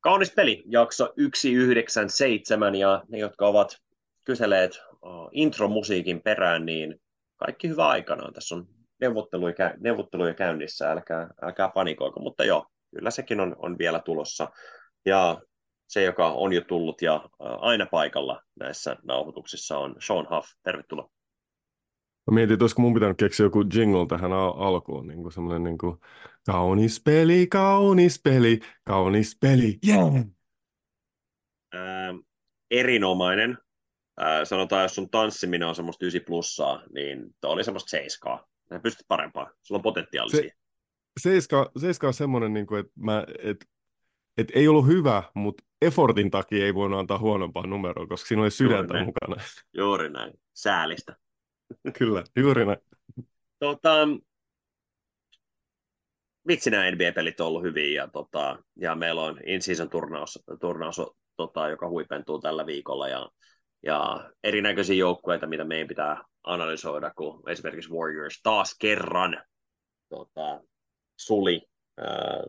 Kaunis peli, jakso 197, ja ne, jotka ovat kyseleet intromusiikin perään, niin kaikki hyvä aikanaan. Tässä on neuvotteluja, neuvotteluja käynnissä, älkää, älkää panikoiko, mutta joo, kyllä sekin on, on vielä tulossa. Ja se, joka on jo tullut ja aina paikalla näissä nauhoituksissa on Sean Huff. Tervetuloa. Mä mietin, että olisiko mun pitänyt keksiä joku jingle tähän al- alkuun, niin kuin semmoinen niin kuin, kaunis peli, kaunis peli, kaunis peli, yeah! Ää, erinomainen. Ää, sanotaan, jos sun tanssiminen on semmoista 9 plussaa, niin tuo oli semmoista seiskaa. Sä pystyt parempaa. Sulla on potentiaalisia. Se, seiska, seiska on semmoinen, niin kuin, että, mä, että, että ei ollut hyvä, mutta effortin takia ei voinut antaa huonompaa numeroa, koska siinä oli sydäntä Juuri mukana. Juuri näin. Säälistä. Kyllä, juuri näin. Tota, vitsi nämä NBA-pelit on ollut hyviä ja, tota, ja meillä on in-season turnaus, turnaus tota, joka huipentuu tällä viikolla ja, ja erinäköisiä joukkueita, mitä meidän pitää analysoida, kun esimerkiksi Warriors taas kerran tota, suli ää,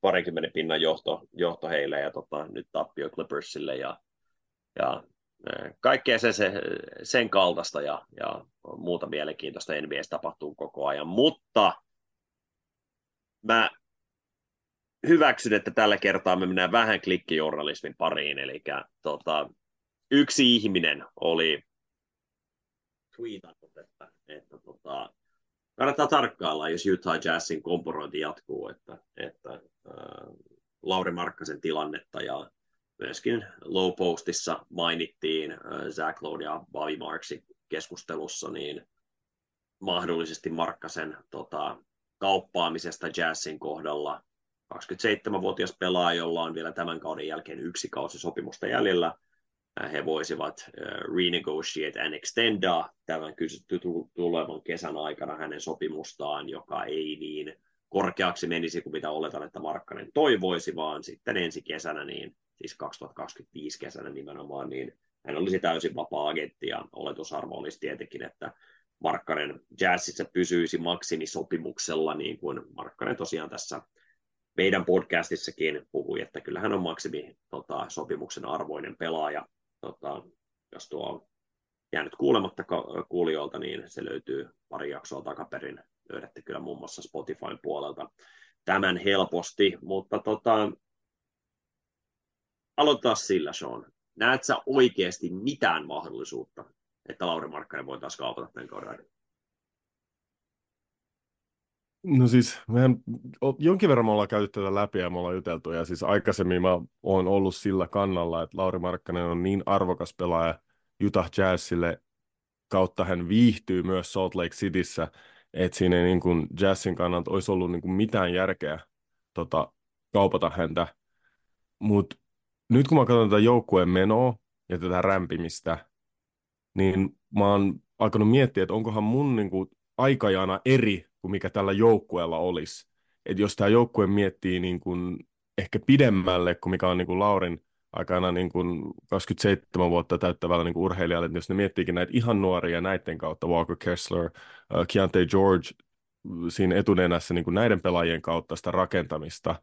parinkymmenen pinnan johto, johto heille ja tota, nyt tappio Clippersille ja, ja kaikkea se, se, sen kaltaista ja, ja muuta mielenkiintoista NBS tapahtuu koko ajan, mutta mä hyväksyn, että tällä kertaa me mennään vähän klikkijournalismin pariin, eli tota, yksi ihminen oli tweetannut, että, että tota, kannattaa tarkkailla, jos Utah Jazzin kompurointi jatkuu, että, että äh, Lauri Markkasen tilannetta ja myöskin low postissa mainittiin äh, Zach Lowe ja Bobby Marksin keskustelussa, niin mahdollisesti Markkasen tota, kauppaamisesta Jazzin kohdalla. 27-vuotias pelaaja, jolla on vielä tämän kauden jälkeen yksi kausi sopimusta jäljellä. Äh, he voisivat äh, renegotiate and extenda tämän kysytty tulevan kesän aikana hänen sopimustaan, joka ei niin korkeaksi menisi kuin mitä oletan, että Markkanen toivoisi, vaan sitten ensi kesänä niin siis 2025 kesänä nimenomaan, niin hän olisi täysin vapaa-agentti ja oletusarvo olisi tietenkin, että Markkanen Jazzissa pysyisi maksimisopimuksella, niin kuin Markkanen tosiaan tässä meidän podcastissakin puhui, että kyllähän on maksimi tota, sopimuksen arvoinen pelaaja. Tota, jos tuo on jäänyt kuulematta kuulijoilta, niin se löytyy pari jaksoa takaperin. Löydätte kyllä muun muassa Spotifyn puolelta tämän helposti, mutta tota, aloitetaan sillä, Sean. Näet sä oikeasti mitään mahdollisuutta, että Lauri Markkanen voi taas kaupata tämän kauden No siis, mehän jonkin verran me ollaan käyty tätä läpi ja me ollaan juteltu, ja siis aikaisemmin mä oon ollut sillä kannalla, että Lauri Markkanen on niin arvokas pelaaja Utah Jazzille, kautta hän viihtyy myös Salt Lake Cityssä, että siinä ei niin kuin Jazzin kannalta olisi ollut niin kuin mitään järkeä tota, kaupata häntä. Mutta nyt kun mä katson tätä joukkueen menoa ja tätä rämpimistä, niin mä oon alkanut miettiä, että onkohan mun niin kuin, aikajana eri kuin mikä tällä joukkueella olisi. Että jos tämä joukkue miettii niin kuin, ehkä pidemmälle kuin mikä on niin kuin Laurin aikana niin kuin 27 vuotta täyttävällä niin urheilijalle, että jos ne miettiikin näitä ihan nuoria näiden kautta, Walker Kessler, uh, Keontae George siinä etunenässä niin kuin näiden pelaajien kautta sitä rakentamista,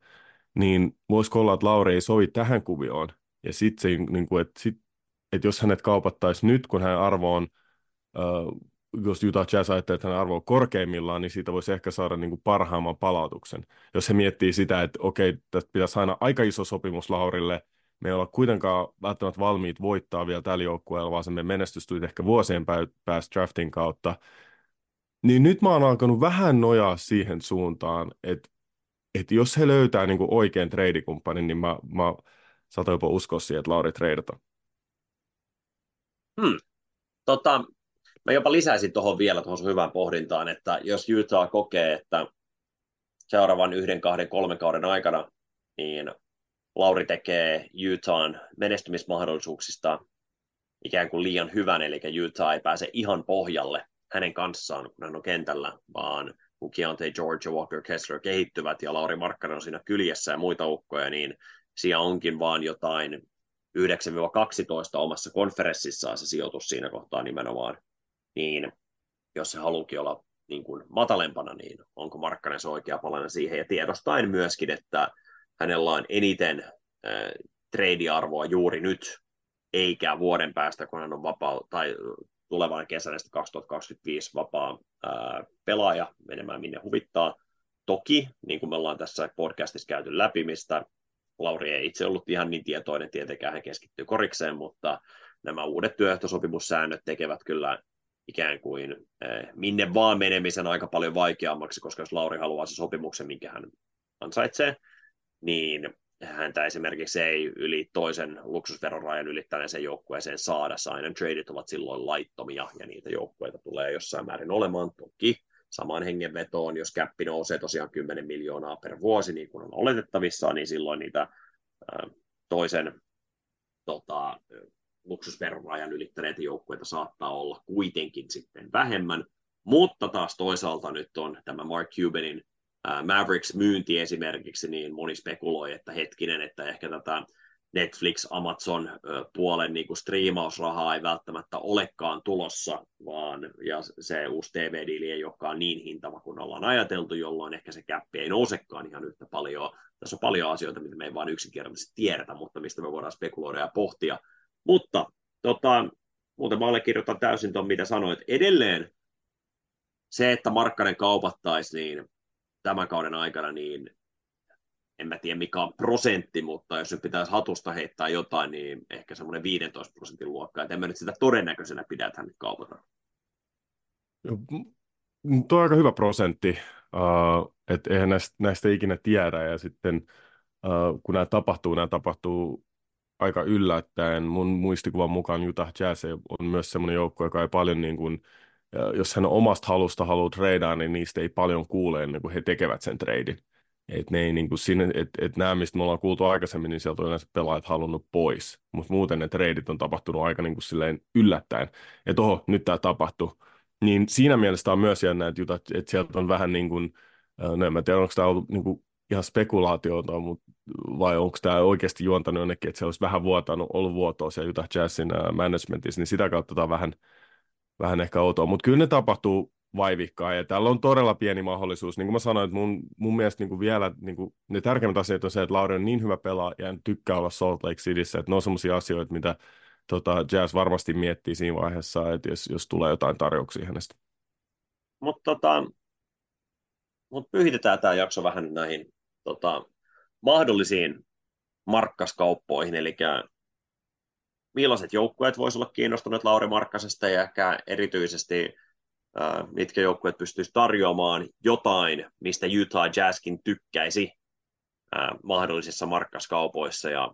niin voisiko olla, että Lauri ei sovi tähän kuvioon. Ja sitten se, niin kuin, että, sit, että jos hänet kaupattaisiin nyt, kun hän arvo on, uh, jos Utah Jazz ajattelee, että hän arvo on korkeimmillaan, niin siitä voisi ehkä saada niin kuin parhaimman palautuksen. Jos he miettii sitä, että okei, tästä pitäisi aina aika iso sopimus Laurille, me ei olla kuitenkaan välttämättä valmiit voittaa vielä tällä joukkueella, vaan se me menestys tuli ehkä vuosien päästä draftin kautta. Niin nyt mä oon alkanut vähän nojaa siihen suuntaan, että että jos he löytää niin kuin oikean treidikumppanin, niin mä, mä saatan jopa uskoa siihen, että Lauri treidataan. Hmm. Tota, mä jopa lisäisin tuohon vielä tuohon hyvään pohdintaan, että jos Utah kokee, että seuraavan yhden, kahden, kolmen kauden aikana, niin Lauri tekee Utahn menestymismahdollisuuksista ikään kuin liian hyvän, eli Utah ei pääse ihan pohjalle hänen kanssaan, kun hän on kentällä, vaan kun Keontae George ja Walker Kessler kehittyvät ja Lauri Markkanen on siinä kyljessä ja muita ukkoja, niin siellä onkin vaan jotain 9-12 omassa konferenssissaan se sijoitus siinä kohtaa nimenomaan, niin jos se haluukin olla niin kuin matalempana, niin onko Markkanen se oikea palanen siihen, ja tiedostaen myöskin, että hänellä on eniten äh, trade-arvoa juuri nyt, eikä vuoden päästä, kun hän on vapaa, tai tulevan kesänä 2025 vapaa ää, pelaaja menemään minne huvittaa. Toki, niin kuin me ollaan tässä podcastissa käyty läpi, mistä Lauri ei itse ollut ihan niin tietoinen, tietenkään hän keskittyy korikseen, mutta nämä uudet työehtosopimussäännöt tekevät kyllä ikään kuin eh, minne vaan menemisen aika paljon vaikeammaksi, koska jos Lauri haluaa se sopimuksen, minkä hän ansaitsee, niin häntä esimerkiksi ei yli toisen luksusverorajan ylittäneeseen joukkueeseen saada. Sign tradeit ovat silloin laittomia ja niitä joukkueita tulee jossain määrin olemaan. Toki samaan hengenvetoon, jos käppi nousee tosiaan 10 miljoonaa per vuosi, niin kuin on oletettavissa, niin silloin niitä toisen tota, luksusverorajan ylittäneitä joukkueita saattaa olla kuitenkin sitten vähemmän, mutta taas toisaalta nyt on tämä Mark Cubanin Mavericks-myynti esimerkiksi, niin moni spekuloi, että hetkinen, että ehkä tätä Netflix, Amazon puolen niin kuin striimausrahaa ei välttämättä olekaan tulossa, vaan ja se uusi TV-diili ei olekaan niin hintava kuin ollaan ajateltu, jolloin ehkä se käppi ei nousekaan ihan yhtä paljon. Tässä on paljon asioita, mitä me ei vain yksinkertaisesti tiedetä, mutta mistä me voidaan spekuloida ja pohtia. Mutta tota, muuten mä allekirjoitan täysin tuon, mitä sanoit. Edelleen se, että Markkanen kaupattaisi, niin tämän kauden aikana, niin en mä tiedä mikä on prosentti, mutta jos nyt pitäisi hatusta heittää jotain, niin ehkä semmoinen 15 prosentin luokka. Et en mä nyt sitä todennäköisenä pidä, nyt kaupata. Tuo on aika hyvä prosentti, uh, että eihän näistä, näistä ikinä tiedä. Ja sitten uh, kun nämä tapahtuu, nämä tapahtuu aika yllättäen. Mun muistikuvan mukaan Utah Jazz on myös semmoinen joukko, joka ei paljon niin kuin, jos hän omasta halusta haluaa treidaa, niin niistä ei paljon kuule ennen kuin he tekevät sen treidin. Et ne ei niin kuin sinne, et, et nämä, mistä me ollaan kuultu aikaisemmin, niin sieltä on yleensä pelaajat halunnut pois. Mutta muuten ne treidit on tapahtunut aika niin kuin silleen yllättäen. Että oho, nyt tämä tapahtui. Niin siinä mielessä on myös jännä, että, että sieltä on vähän niin kuin, no en mä tiedä, onko tämä ollut niin kuin ihan spekulaatiota, mutta vai onko tämä oikeasti juontanut jonnekin, että se olisi vähän vuotanut, ollut vuotoa siellä Utah Jazzin managementissa, niin sitä kautta tämä on vähän, vähän ehkä outoa. Mutta kyllä ne tapahtuu vaivikkaa. Ja täällä on todella pieni mahdollisuus. Niin kuin mä sanoin, että mun, mun mielestä niin kuin vielä niin kuin, ne tärkeimmät asiat on se, että Lauri on niin hyvä pelaaja ja tykkää olla Salt Lake Cityssä, että ne on sellaisia asioita, mitä tota, Jazz varmasti miettii siinä vaiheessa, että jos, jos tulee jotain tarjouksia hänestä. Mutta tota, mut pyhitetään tämä jakso vähän näihin tota, mahdollisiin markkaskauppoihin, eli millaiset joukkueet voisivat olla kiinnostuneet Lauri Markkasesta ja ehkä erityisesti mitkä joukkueet pystyisivät tarjoamaan jotain, mistä Utah Jazzkin tykkäisi mahdollisissa markkaskaupoissa. Ja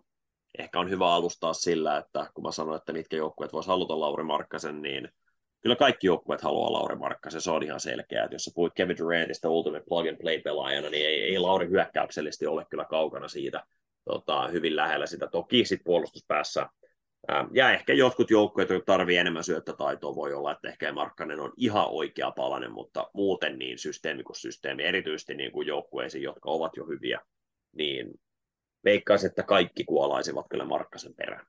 ehkä on hyvä alustaa sillä, että kun mä sanoin, että mitkä joukkueet voisivat haluta Lauri Markkasen, niin kyllä kaikki joukkueet haluaa Lauri Markkasen, se on ihan selkeää. Että jos sä puhuit Kevin Durantista Ultimate Plug and Play pelaajana, niin ei, ei Lauri hyökkäyksellisesti ole kyllä kaukana siitä tota, hyvin lähellä sitä. Toki sitten puolustuspäässä ja ehkä jotkut joukkueet, jotka tarvii enemmän syöttötaitoa, voi olla, että ehkä Markkanen on ihan oikea palanen, mutta muuten niin systeemi kuin systeemi, erityisesti niin kuin joukkueisiin, jotka ovat jo hyviä, niin veikkaisin, että kaikki kuolaisivat kyllä Markkasen perään.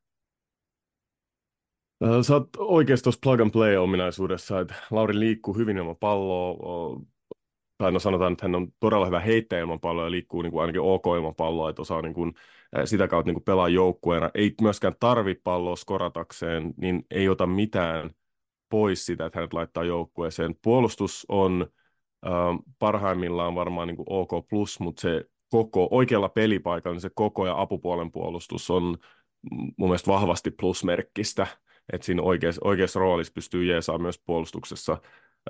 Sä oot oikeasti tuossa plug and play ominaisuudessa, että Lauri liikkuu hyvin ilman palloa, tai no sanotaan, että hän on todella hyvä heittäjä ilman palloa ja liikkuu niin kuin ainakin ok ilman palloa, että osaa niin kuin, sitä kautta niin pelaa joukkueena. Ei myöskään tarvi palloa skoratakseen, niin ei ota mitään pois sitä, että hänet laittaa joukkueeseen. Puolustus on äh, parhaimmillaan varmaan niin ok plus, mutta se koko, oikealla pelipaikalla niin se koko ja apupuolen puolustus on mun mielestä vahvasti plusmerkkistä, että siinä oikeassa, oikeassa roolissa pystyy jeesaa myös puolustuksessa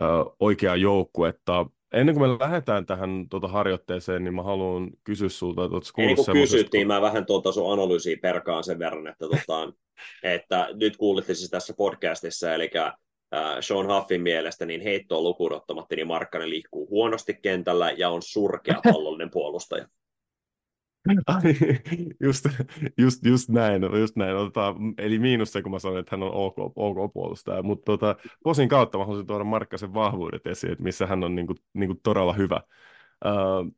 äh, oikeaa joukkuetta ennen kuin me lähdetään tähän tuota harjoitteeseen, niin mä haluan kysyä sulta, että oletko kuullut niin semmoisesta... kysyttiin, mä vähän tuota sun analyysiä perkaan sen verran, että, tuota, että nyt kuulitte siis tässä podcastissa, eli äh, Sean Huffin mielestä niin heittoa lukuun ottamatta, niin Markkanen liikkuu huonosti kentällä ja on surkea pallollinen puolustaja. Just, just, just näin, just näin. Otetaan, eli miinus se, kun mä sanoin, että hän on OK, OK puolustaja, mutta tota, posin kautta mä haluaisin tuoda Markkasen vahvuudet esiin, että missä hän on niinku, niinku todella hyvä. Uh,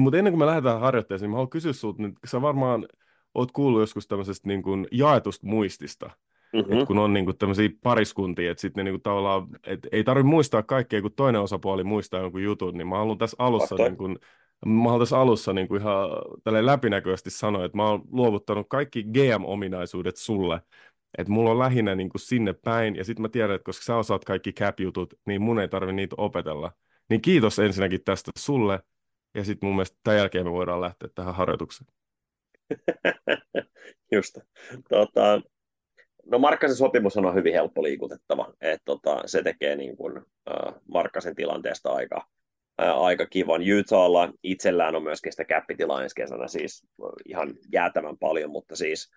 mutta ennen kuin me lähdetään harjoitteeseen, niin mä haluan kysyä sinulta, niin sä varmaan oot kuullut joskus tämmöisestä niin kuin jaetusta muistista, Mm-hmm. Et kun on niinku tämmöisiä pariskuntia, että sitten niinku tavallaan, et ei tarvitse muistaa kaikkea, kun toinen osapuoli muistaa jonkun jutun, niin mä haluan tässä alussa niinku mä haluan tässä alussa niin kuin ihan läpinäkyvästi sanoa, että mä oon luovuttanut kaikki GM-ominaisuudet sulle, että mulla on lähinnä niin kuin sinne päin, ja sitten mä tiedän, että koska sä osaat kaikki cap-jutut, niin mun ei tarvi niitä opetella. Niin kiitos ensinnäkin tästä sulle, ja sitten mun mielestä tämän jälkeen me voidaan lähteä tähän harjoitukseen. Just. Tota, no Markkasen sopimus on hyvin helppo liikutettava. Et, tota, se tekee niin kun, äh, Markkasen tilanteesta aika, aika kivan. Utahlla itsellään on myöskin sitä käppitilaa ensi kesänä siis ihan jäätävän paljon, mutta siis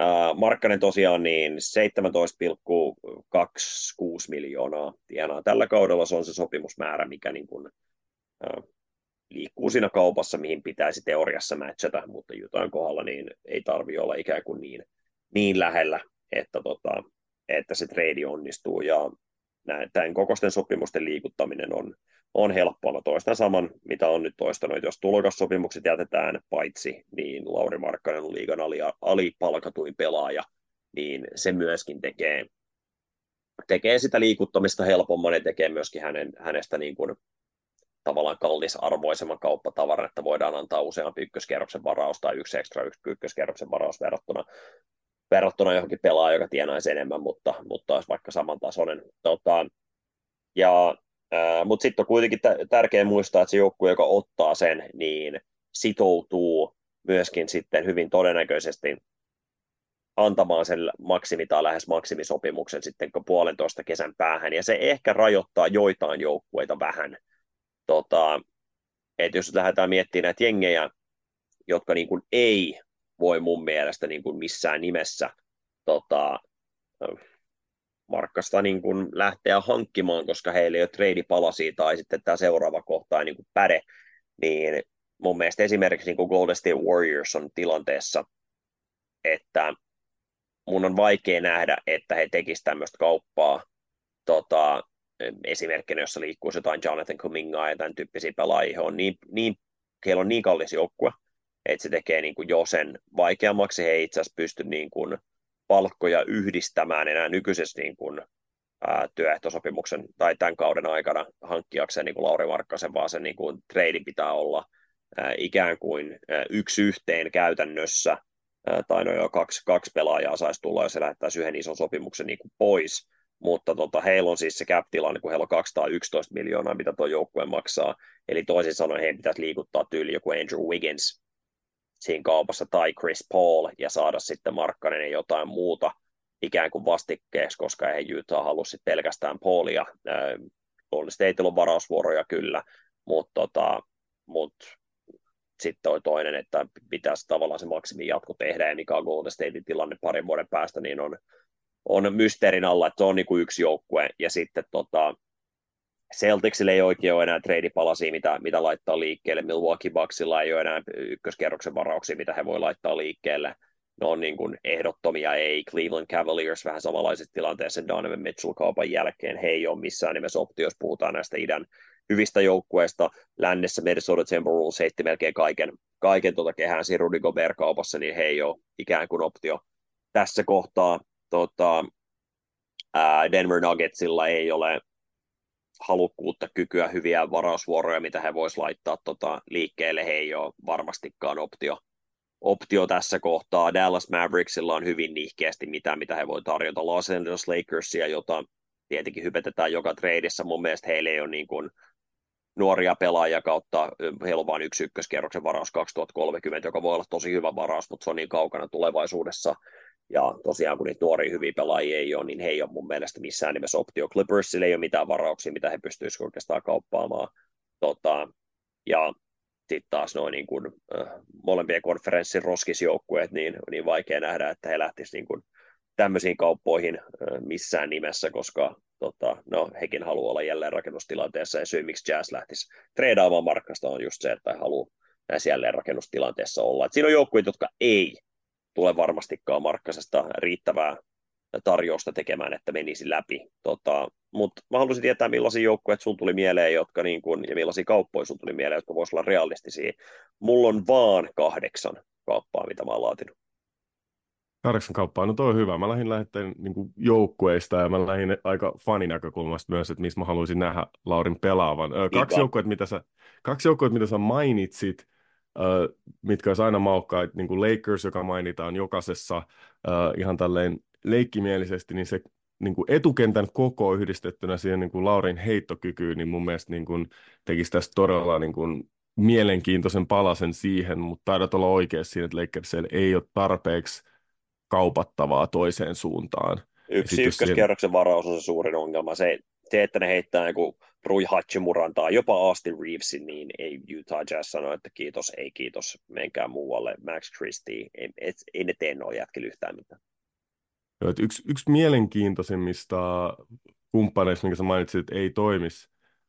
äh, Markkanen tosiaan niin 17,26 miljoonaa tienaa tällä kaudella. Se on se sopimusmäärä, mikä niin kun, äh, liikkuu siinä kaupassa, mihin pitäisi teoriassa matchata, mutta jotain kohdalla niin ei tarvi olla ikään kuin niin, niin lähellä, että, tota, että se trade onnistuu. Ja tämän kokoisten sopimusten liikuttaminen on, on helppoa. Mä toistan saman, mitä on nyt toistanut. Jos tulokassopimukset jätetään paitsi, niin Lauri Markkanen on liigan ali, alipalkatuin pelaaja, niin se myöskin tekee, tekee sitä liikuttamista helpomman ja tekee myöskin hänen, hänestä niin kuin tavallaan kallisarvoisemman kauppatavaran, että voidaan antaa useampi ykköskerroksen varaus tai yksi ekstra ykköskerroksen varaus verrattuna, verrattuna johonkin pelaajaan, joka tienaisi enemmän, mutta, mutta olisi vaikka samantasoinen. Tota, ja, mutta sitten on kuitenkin tärkeää muistaa, että se joukkue, joka ottaa sen, niin sitoutuu myöskin sitten hyvin todennäköisesti antamaan sen maksimi tai lähes maksimisopimuksen sitten puolentoista kesän päähän, ja se ehkä rajoittaa joitain joukkueita vähän, tota, että jos lähdetään miettimään näitä jengejä, jotka niin kuin ei voi mun mielestä niin kuin missään nimessä tota, Markkasta niin kuin lähteä hankkimaan, koska heillä ei ole treidipalasia tai sitten tämä seuraava kohta ei niin kuin päde, niin mun mielestä esimerkiksi niin kuin Golden State Warriors on tilanteessa, että mun on vaikea nähdä, että he tekisivät tämmöistä kauppaa tota, esimerkkinä, jossa liikkuu jotain Jonathan Kumingaa ja tämän tyyppisiä pelaajia, on niin, niin, heillä on niin kallis joukkue, että se tekee niin kuin jo sen vaikeammaksi. He ei itse asiassa pysty niin kuin palkkoja yhdistämään enää nykyisessä niin kuin, ää, työehtosopimuksen tai tämän kauden aikana hankkiakseen niin kuin Lauri Markkasen, vaan se niin kuin trade pitää olla ää, ikään kuin ää, yksi yhteen käytännössä, ää, tai no jo kaksi, kaksi pelaajaa saisi tulla, jos se lähettäisi yhden ison sopimuksen niin kuin pois, mutta tota, heillä on siis se cap-tilanne, kun heillä on 211 miljoonaa, mitä tuo joukkue maksaa. Eli toisin sanoen heidän pitäisi liikuttaa tyyli joku Andrew Wiggins siinä kaupassa tai Chris Paul ja saada sitten Markkanen jotain muuta ikään kuin vastikkeeksi, koska ei Utah halua pelkästään Paulia. Golden Stateilla on varausvuoroja kyllä, mutta tota, mut sitten toi toinen, että pitäisi tavallaan se maksimi jatko tehdä ja mikä on Golden Statein tilanne parin vuoden päästä, niin on, on mysteerin alla, että se on niin kuin yksi joukkue, ja sitten tota, Celticsille ei oikein ole enää treidipalasia, mitä, mitä laittaa liikkeelle. Milwaukee Bucksilla ei ole enää ykköskerroksen varauksia, mitä he voi laittaa liikkeelle. Ne on niin kuin ehdottomia ei. Cleveland Cavaliers vähän samanlaisessa tilanteessa Donovan Mitchell-kaupan jälkeen. He ei ole missään nimessä optio, jos puhutaan näistä idän hyvistä joukkueista. Lännessä Minnesota Timberwolves heitti melkein kaiken, kaiken tuota kehään siinä Rudy Gobert-kaupassa, niin he ei ole ikään kuin optio tässä kohtaa tota, Denver Nuggetsilla ei ole halukkuutta, kykyä, hyviä varausvuoroja, mitä he vois laittaa tota, liikkeelle. He ei ole varmastikaan optio, optio tässä kohtaa. Dallas Mavericksilla on hyvin nihkeästi mitään, mitä he voi tarjota. Los Angeles Lakersia, jota tietenkin hypetetään joka treidissä. Mun mielestä heillä ei ole niin kuin nuoria pelaajia kautta, heillä on vain yksi ykköskerroksen varaus 2030, joka voi olla tosi hyvä varaus, mutta se on niin kaukana tulevaisuudessa. Ja tosiaan kun niitä nuoria hyviä pelaajia ei ole, niin he ei ole mun mielestä missään nimessä optio. Clippersille ei ole mitään varauksia, mitä he pystyisivät oikeastaan kauppaamaan. Tota, ja sitten taas noin niin kuin, äh, molempien konferenssin roskisjoukkueet, niin, niin vaikea nähdä, että he lähtisivät niin tämmöisiin kauppoihin äh, missään nimessä, koska tota, no, hekin haluaa olla jälleen rakennustilanteessa, ja syy miksi Jazz lähtisi treidaamaan markkasta on just se, että haluaa näissä jälleen rakennustilanteessa olla. Et siinä on joukkueet, jotka ei tule varmastikaan Markkasesta riittävää tarjousta tekemään, että menisi läpi. Tota, Mutta mä haluaisin tietää, millaisia joukkoja sun tuli mieleen, jotka niin kun, ja millaisia kauppoja sun tuli mieleen, jotka voisivat olla realistisia. Mulla on vaan kahdeksan kauppaa, mitä mä oon laatinut. Kahdeksan kauppaa, no toi on hyvä. Mä lähdin lähettämään niin joukkueista ja mä lähdin aika faninäkökulmasta myös, että missä mä haluaisin nähdä Laurin pelaavan. Ö, kaksi joukkuetta, mitä sä, kaksi joukkuetta, mitä sä mainitsit, ö, mitkä olisi aina maukkaita, niin kuin Lakers, joka mainitaan jokaisessa ö, ihan tälleen leikkimielisesti, niin se niin kuin etukentän koko yhdistettynä siihen niin kuin Laurin heittokykyyn, niin mun mielestä niin kuin tekisi tästä todella niin kuin mielenkiintoisen palasen siihen, mutta taidat olla oikeassa siinä, että Lakersilla ei ole tarpeeksi kaupattavaa toiseen suuntaan. Yksi ykköskierroksen siihen... varaus on se suurin ongelma. Se, se että ne heittää joku Rui Hachimuran tai jopa Austin Reevesin, niin ei Utah Jazz sano, että kiitos, ei kiitos, menkää muualle. Max Christie, ei, et, ei ne tee noin jätkillä yhtään mitään. Joo, yksi, yksi mielenkiintoisimmista kumppaneista, minkä sä mainitsit, että ei toimisi,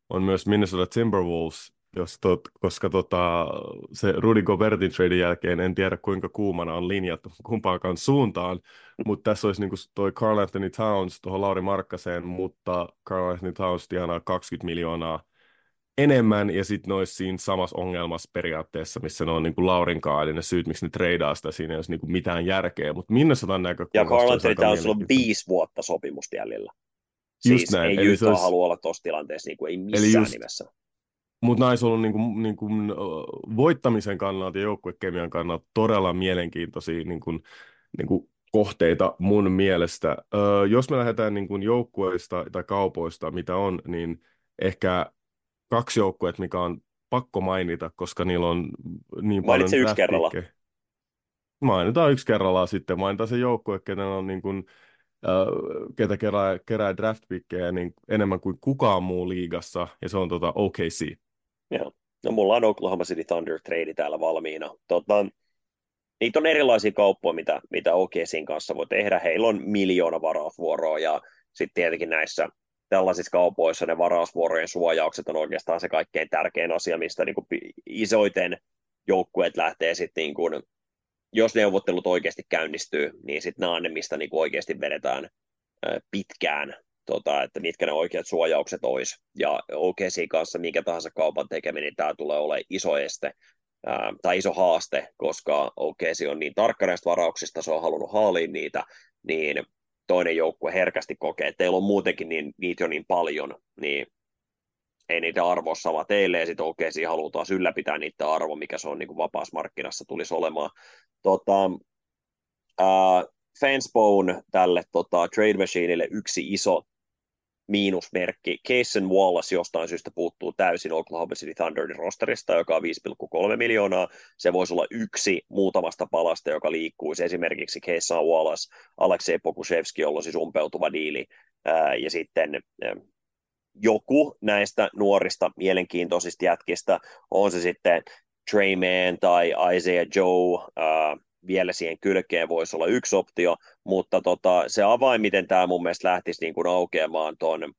on myös Minnesota Timberwolves, jos tot, koska tota, se Rudy Gobertin tradein jälkeen en tiedä kuinka kuumana on linjat kumpaankaan suuntaan, mutta tässä olisi niin toi Carl Anthony Towns tuohon Lauri Markkaseen, mutta Carl Anthony Towns tienaa 20 miljoonaa enemmän, ja sitten ne olisi siinä samassa ongelmassa periaatteessa, missä ne on niin kuin Laurinkaan, eli ne syyt, miksi ne treidaa sitä, siinä ei olisi niin kuin mitään järkeä, mutta Minnesotan näkökulmasta... Ja Carl Anthony Towns on viisi vuotta sopimusta jäljellä. Siis just näin. ei Utah olisi... halua olla tuossa tilanteessa niin kuin ei missään just... nimessä. Mutta näissä on ollut niin kuin, niin kuin, voittamisen kannalta ja joukkuekemian kannalta todella mielenkiintoisia niin kuin, niin kuin kohteita mun mielestä. Öö, jos me lähdetään niin kuin joukkueista tai kaupoista, mitä on, niin ehkä kaksi joukkuetta, mikä on pakko mainita, koska niillä on niin paljon Mainitse yksi kerralla. Mainitaan yksi kerrallaan sitten. Mainitaan se joukkue, ketä on niin kuin, ketä kerää, kerää draftpikkejä niin enemmän kuin kukaan muu liigassa, ja se on tota OKC. Joo. No mulla on Oklahoma City Thunder trade täällä valmiina. Tota, niitä on erilaisia kauppoja, mitä, mitä OKCin kanssa voi tehdä. Heillä on miljoona varausvuoroa ja sitten tietenkin näissä tällaisissa kaupoissa ne varausvuorojen suojaukset on oikeastaan se kaikkein tärkein asia, mistä niin kuin isoiten joukkueet lähtee sitten, niin kuin, jos neuvottelut oikeasti käynnistyy, niin sitten nämä on ne, mistä niin kuin oikeasti vedetään pitkään, tota, että mitkä ne oikeat suojaukset olisi. Ja OKC kanssa minkä tahansa kaupan tekeminen, niin tämä tulee olemaan iso este ää, tai iso haaste, koska OKC on niin tarkka näistä varauksista, se on halunnut haaliin niitä, niin toinen joukkue herkästi kokee, että teillä on muutenkin niin, niitä jo niin paljon, niin ei niitä arvoa sama teille, ja sitten siinä halutaan ylläpitää niitä arvo, mikä se on niin kuin vapaassa markkinassa tulisi olemaan. Tota, ää, Fansbone tälle tota, Trade Machineille yksi iso miinusmerkki. Cason Wallace jostain syystä puuttuu täysin Oklahoma City Thunderin rosterista, joka on 5,3 miljoonaa. Se voisi olla yksi muutamasta palasta, joka liikkuisi. Esimerkiksi Cason Wallace, Aleksei Pokushevski, jolla on siis umpeutuva diili. ja sitten joku näistä nuorista mielenkiintoisista jätkistä, on se sitten Trey Mann tai Isaiah Joe, vielä siihen kylkeen voisi olla yksi optio, mutta tota, se avain, miten tämä mun mielestä lähtisi niin kuin aukeamaan tuon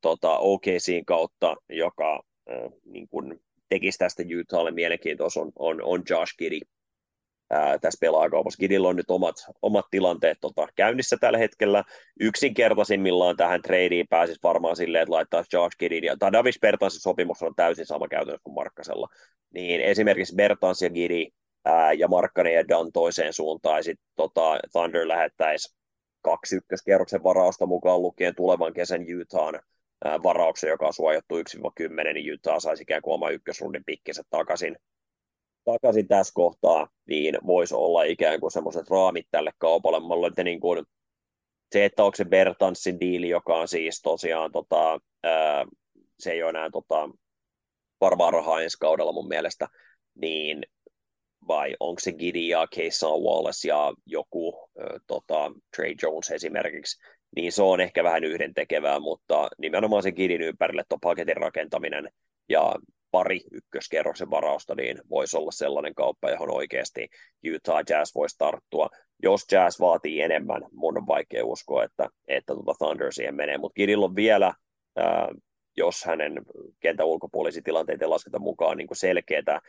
tota, OKCin kautta, joka ää, niin kuin tekisi tästä Utahlle mielenkiintoista, on, on, on Josh Giddy tässä pelaakaupassa. Gidilla on nyt omat, omat tilanteet tota, käynnissä tällä hetkellä. Yksinkertaisimmillaan tähän tradeen pääsisi varmaan silleen, että laittaa Josh Giddin, ja, tai Davis Bertansin sopimus on täysin sama käytännössä kuin Markkasella. Niin esimerkiksi Bertans ja Giddy ää, ja Markkanen ja Dan toiseen suuntaan, ja sitten tota, Thunder lähettäisi kaksi ykköskierroksen varausta mukaan lukien tulevan kesän Utahn ää, varauksen, joka on suojattu 1-10, niin Utah saisi ikään kuin oma ykkösrundin pikkinsä takaisin, takaisin tässä kohtaa, niin voisi olla ikään kuin semmoiset raamit tälle kaupalle. Mä luulen, että niin kuin, se, että onko se Bertanssin diili, joka on siis tosiaan, tota, ää, se ei ole enää tota, varmaan rahaa ensi kaudella mun mielestä, niin vai onko se Giddy ja Kayson Wallace ja joku äh, tota, Trey Jones esimerkiksi, niin se on ehkä vähän yhdentekevää, mutta nimenomaan se Gidin ympärille tuon paketin rakentaminen ja pari ykköskerroksen varausta, niin voisi olla sellainen kauppa, johon oikeasti Utah Jazz voisi tarttua. Jos Jazz vaatii enemmän, mun on vaikea uskoa, että, että tuota Thunder siihen menee, mutta Gidilla on vielä äh, jos hänen kentän ulkopuolisia tilanteita ei lasketa mukaan niin selkeää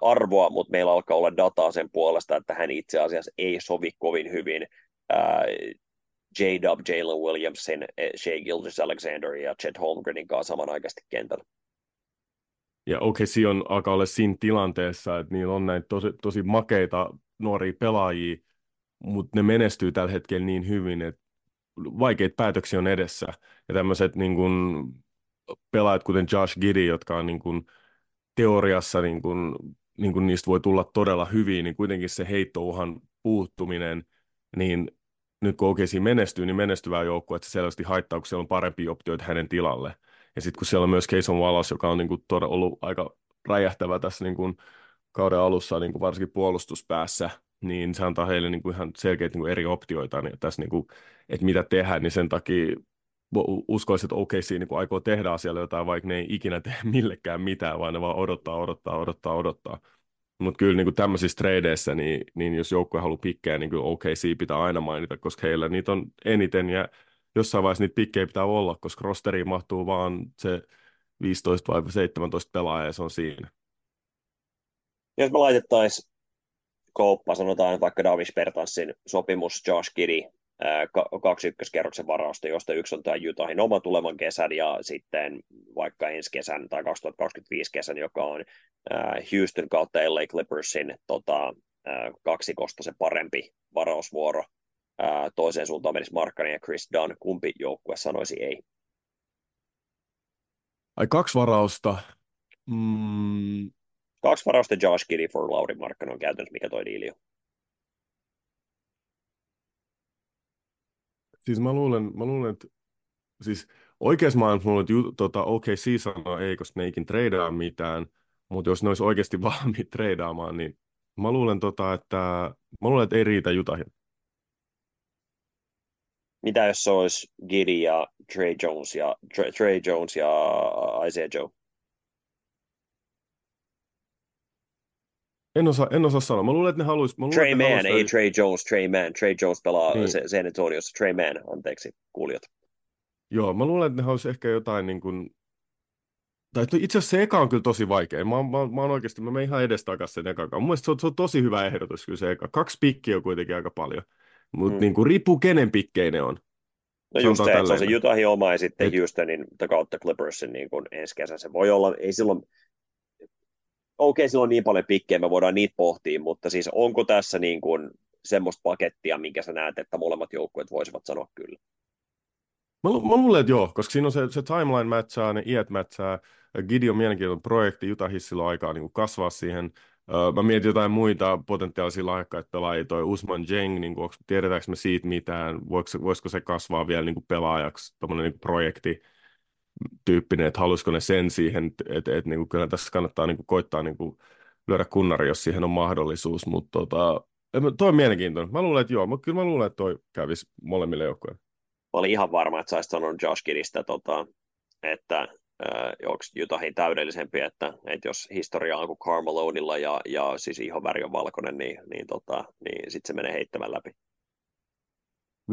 arvoa, mutta meillä alkaa olla dataa sen puolesta, että hän itse asiassa ei sovi kovin hyvin J-Dub, Jalen Williamsin, eh, Shea Gilders Alexander ja Chet Holmgrenin kanssa samanaikaisesti kentällä. Ja OKC on alkaa olla siinä tilanteessa, että niillä on näitä tosi, tosi makeita nuoria pelaajia, mutta ne menestyy tällä hetkellä niin hyvin, että vaikeita päätöksiä on edessä. Ja tämmöiset niin kuin, pelaajat, kuten Josh Giddy, jotka on niin kuin, teoriassa niin kuin, niin kuin niistä voi tulla todella hyviä, niin kuitenkin se heittouhan puuttuminen, niin nyt kun OKC menestyy, niin menestyvää joukkue, että se selvästi haittaa, kun siellä on parempia optioita hänen tilalle. Ja sitten kun siellä on myös Cason Wallace, joka on niin kuin todella ollut aika räjähtävä tässä niin kuin kauden alussa, niin kuin varsinkin puolustuspäässä, niin se antaa heille niin kuin ihan selkeitä niin kuin eri optioita niin tässä, niin kuin, että mitä tehdään, niin sen takia uskoisin, että OKC niin kuin aikoo tehdä asialle jotain, vaikka ne ei ikinä tee millekään mitään, vaan ne vaan odottaa, odottaa, odottaa, odottaa. Mutta kyllä niin kuin tämmöisissä tradeissa, niin, niin jos joukkue haluaa pikkejä, niin kyllä OKC pitää aina mainita, koska heillä niitä on eniten ja jossain vaiheessa niitä pikkejä pitää olla, koska rosteriin mahtuu vaan se 15 vai 17 pelaajaa ja se on siinä. Jos me laitettaisiin kauppa, sanotaan vaikka Davis Bertansin sopimus Josh Giddy, kaksi ykköskerroksen varausta, josta yksi on tämä Utahin oma tulevan kesän ja sitten vaikka ensi kesän tai 2025 kesän, joka on Houston kautta LA Clippersin tota, kaksikosta se parempi varausvuoro. Toiseen suuntaan menisi Markkani ja Chris Dunn. Kumpi joukkue sanoisi ei? Ai kaksi varausta. Mm, Kaksi varausta Josh Giddy for Lauri Markkanen on käytännössä, mikä toi diili on. Siis mä luulen, mä luulen että siis oikeassa maailmassa luulen, että tota, OKC sanoo ei, koska ne ikin treidaa mitään, mutta jos ne olisi oikeasti valmiit treidaamaan, niin mä luulen, tota, että, mä luulen, että ei riitä Jutahin. Mitä jos se olisi Giddy ja Trey Jones ja Trey Jones ja Isaiah Joe? En osaa, en osaa sanoa. Mä luulen, että ne haluaisi... Trey Mann, haluais... ei Trey Jones, Trey Mann. Trey Jones pelaa niin. San Antoniossa. Trey Mann, anteeksi, kuulijat. Joo, mä luulen, että ne haluaisi ehkä jotain niin kuin... Tai itse asiassa se eka on kyllä tosi vaikea. Mä, mä, mä oon oikeasti, mä menen ihan edestakaisin sen eka. Mun mielestä se on, se on tosi hyvä ehdotus kyllä se eka. Kaksi pikkiä on kuitenkin aika paljon. Mutta mm. niin kuin, riippuu kenen pikkejä ne on. No just se, se on se Utahin oma ja sitten Et... Houstonin kautta Clippersin niin kuin ensi kesä. Se voi olla, ei silloin, okei, okay, silloin on niin paljon pikkejä, me voidaan niitä pohtia, mutta siis onko tässä niin kuin semmoista pakettia, minkä sä näet, että molemmat joukkueet voisivat sanoa kyllä? Mä, mä luulen, että joo, koska siinä on se, se timeline matchaa, ne iät matchaa, Gidi on mielenkiintoinen projekti, Utah Hissillä on aikaa niin kasvaa siihen. Mä mietin jotain muita potentiaalisia lahjakkaita pelaajia, toi Usman Jeng, niin kuin, tiedetäänkö me siitä mitään, voisiko, se kasvaa vielä niin kuin pelaajaksi, tämmöinen niin projekti tyyppinen, että haluaisiko ne sen siihen, että, että, että niin kuin, kyllä tässä kannattaa niin kuin, koittaa niin kuin, lyödä kunnari, jos siihen on mahdollisuus, mutta tota, toi on mielenkiintoinen. Mä luulen, että joo, mutta kyllä mä luulen, että toi kävisi molemmille joukkoille. Mä olin ihan varma, että saisit sanonut Josh Kidistä, tota, että äh, onko Utahin täydellisempi, että, että jos historia on kuin Carmelonilla ja, ja siis väri on valkoinen, niin, niin, tota, niin sitten se menee heittämään läpi.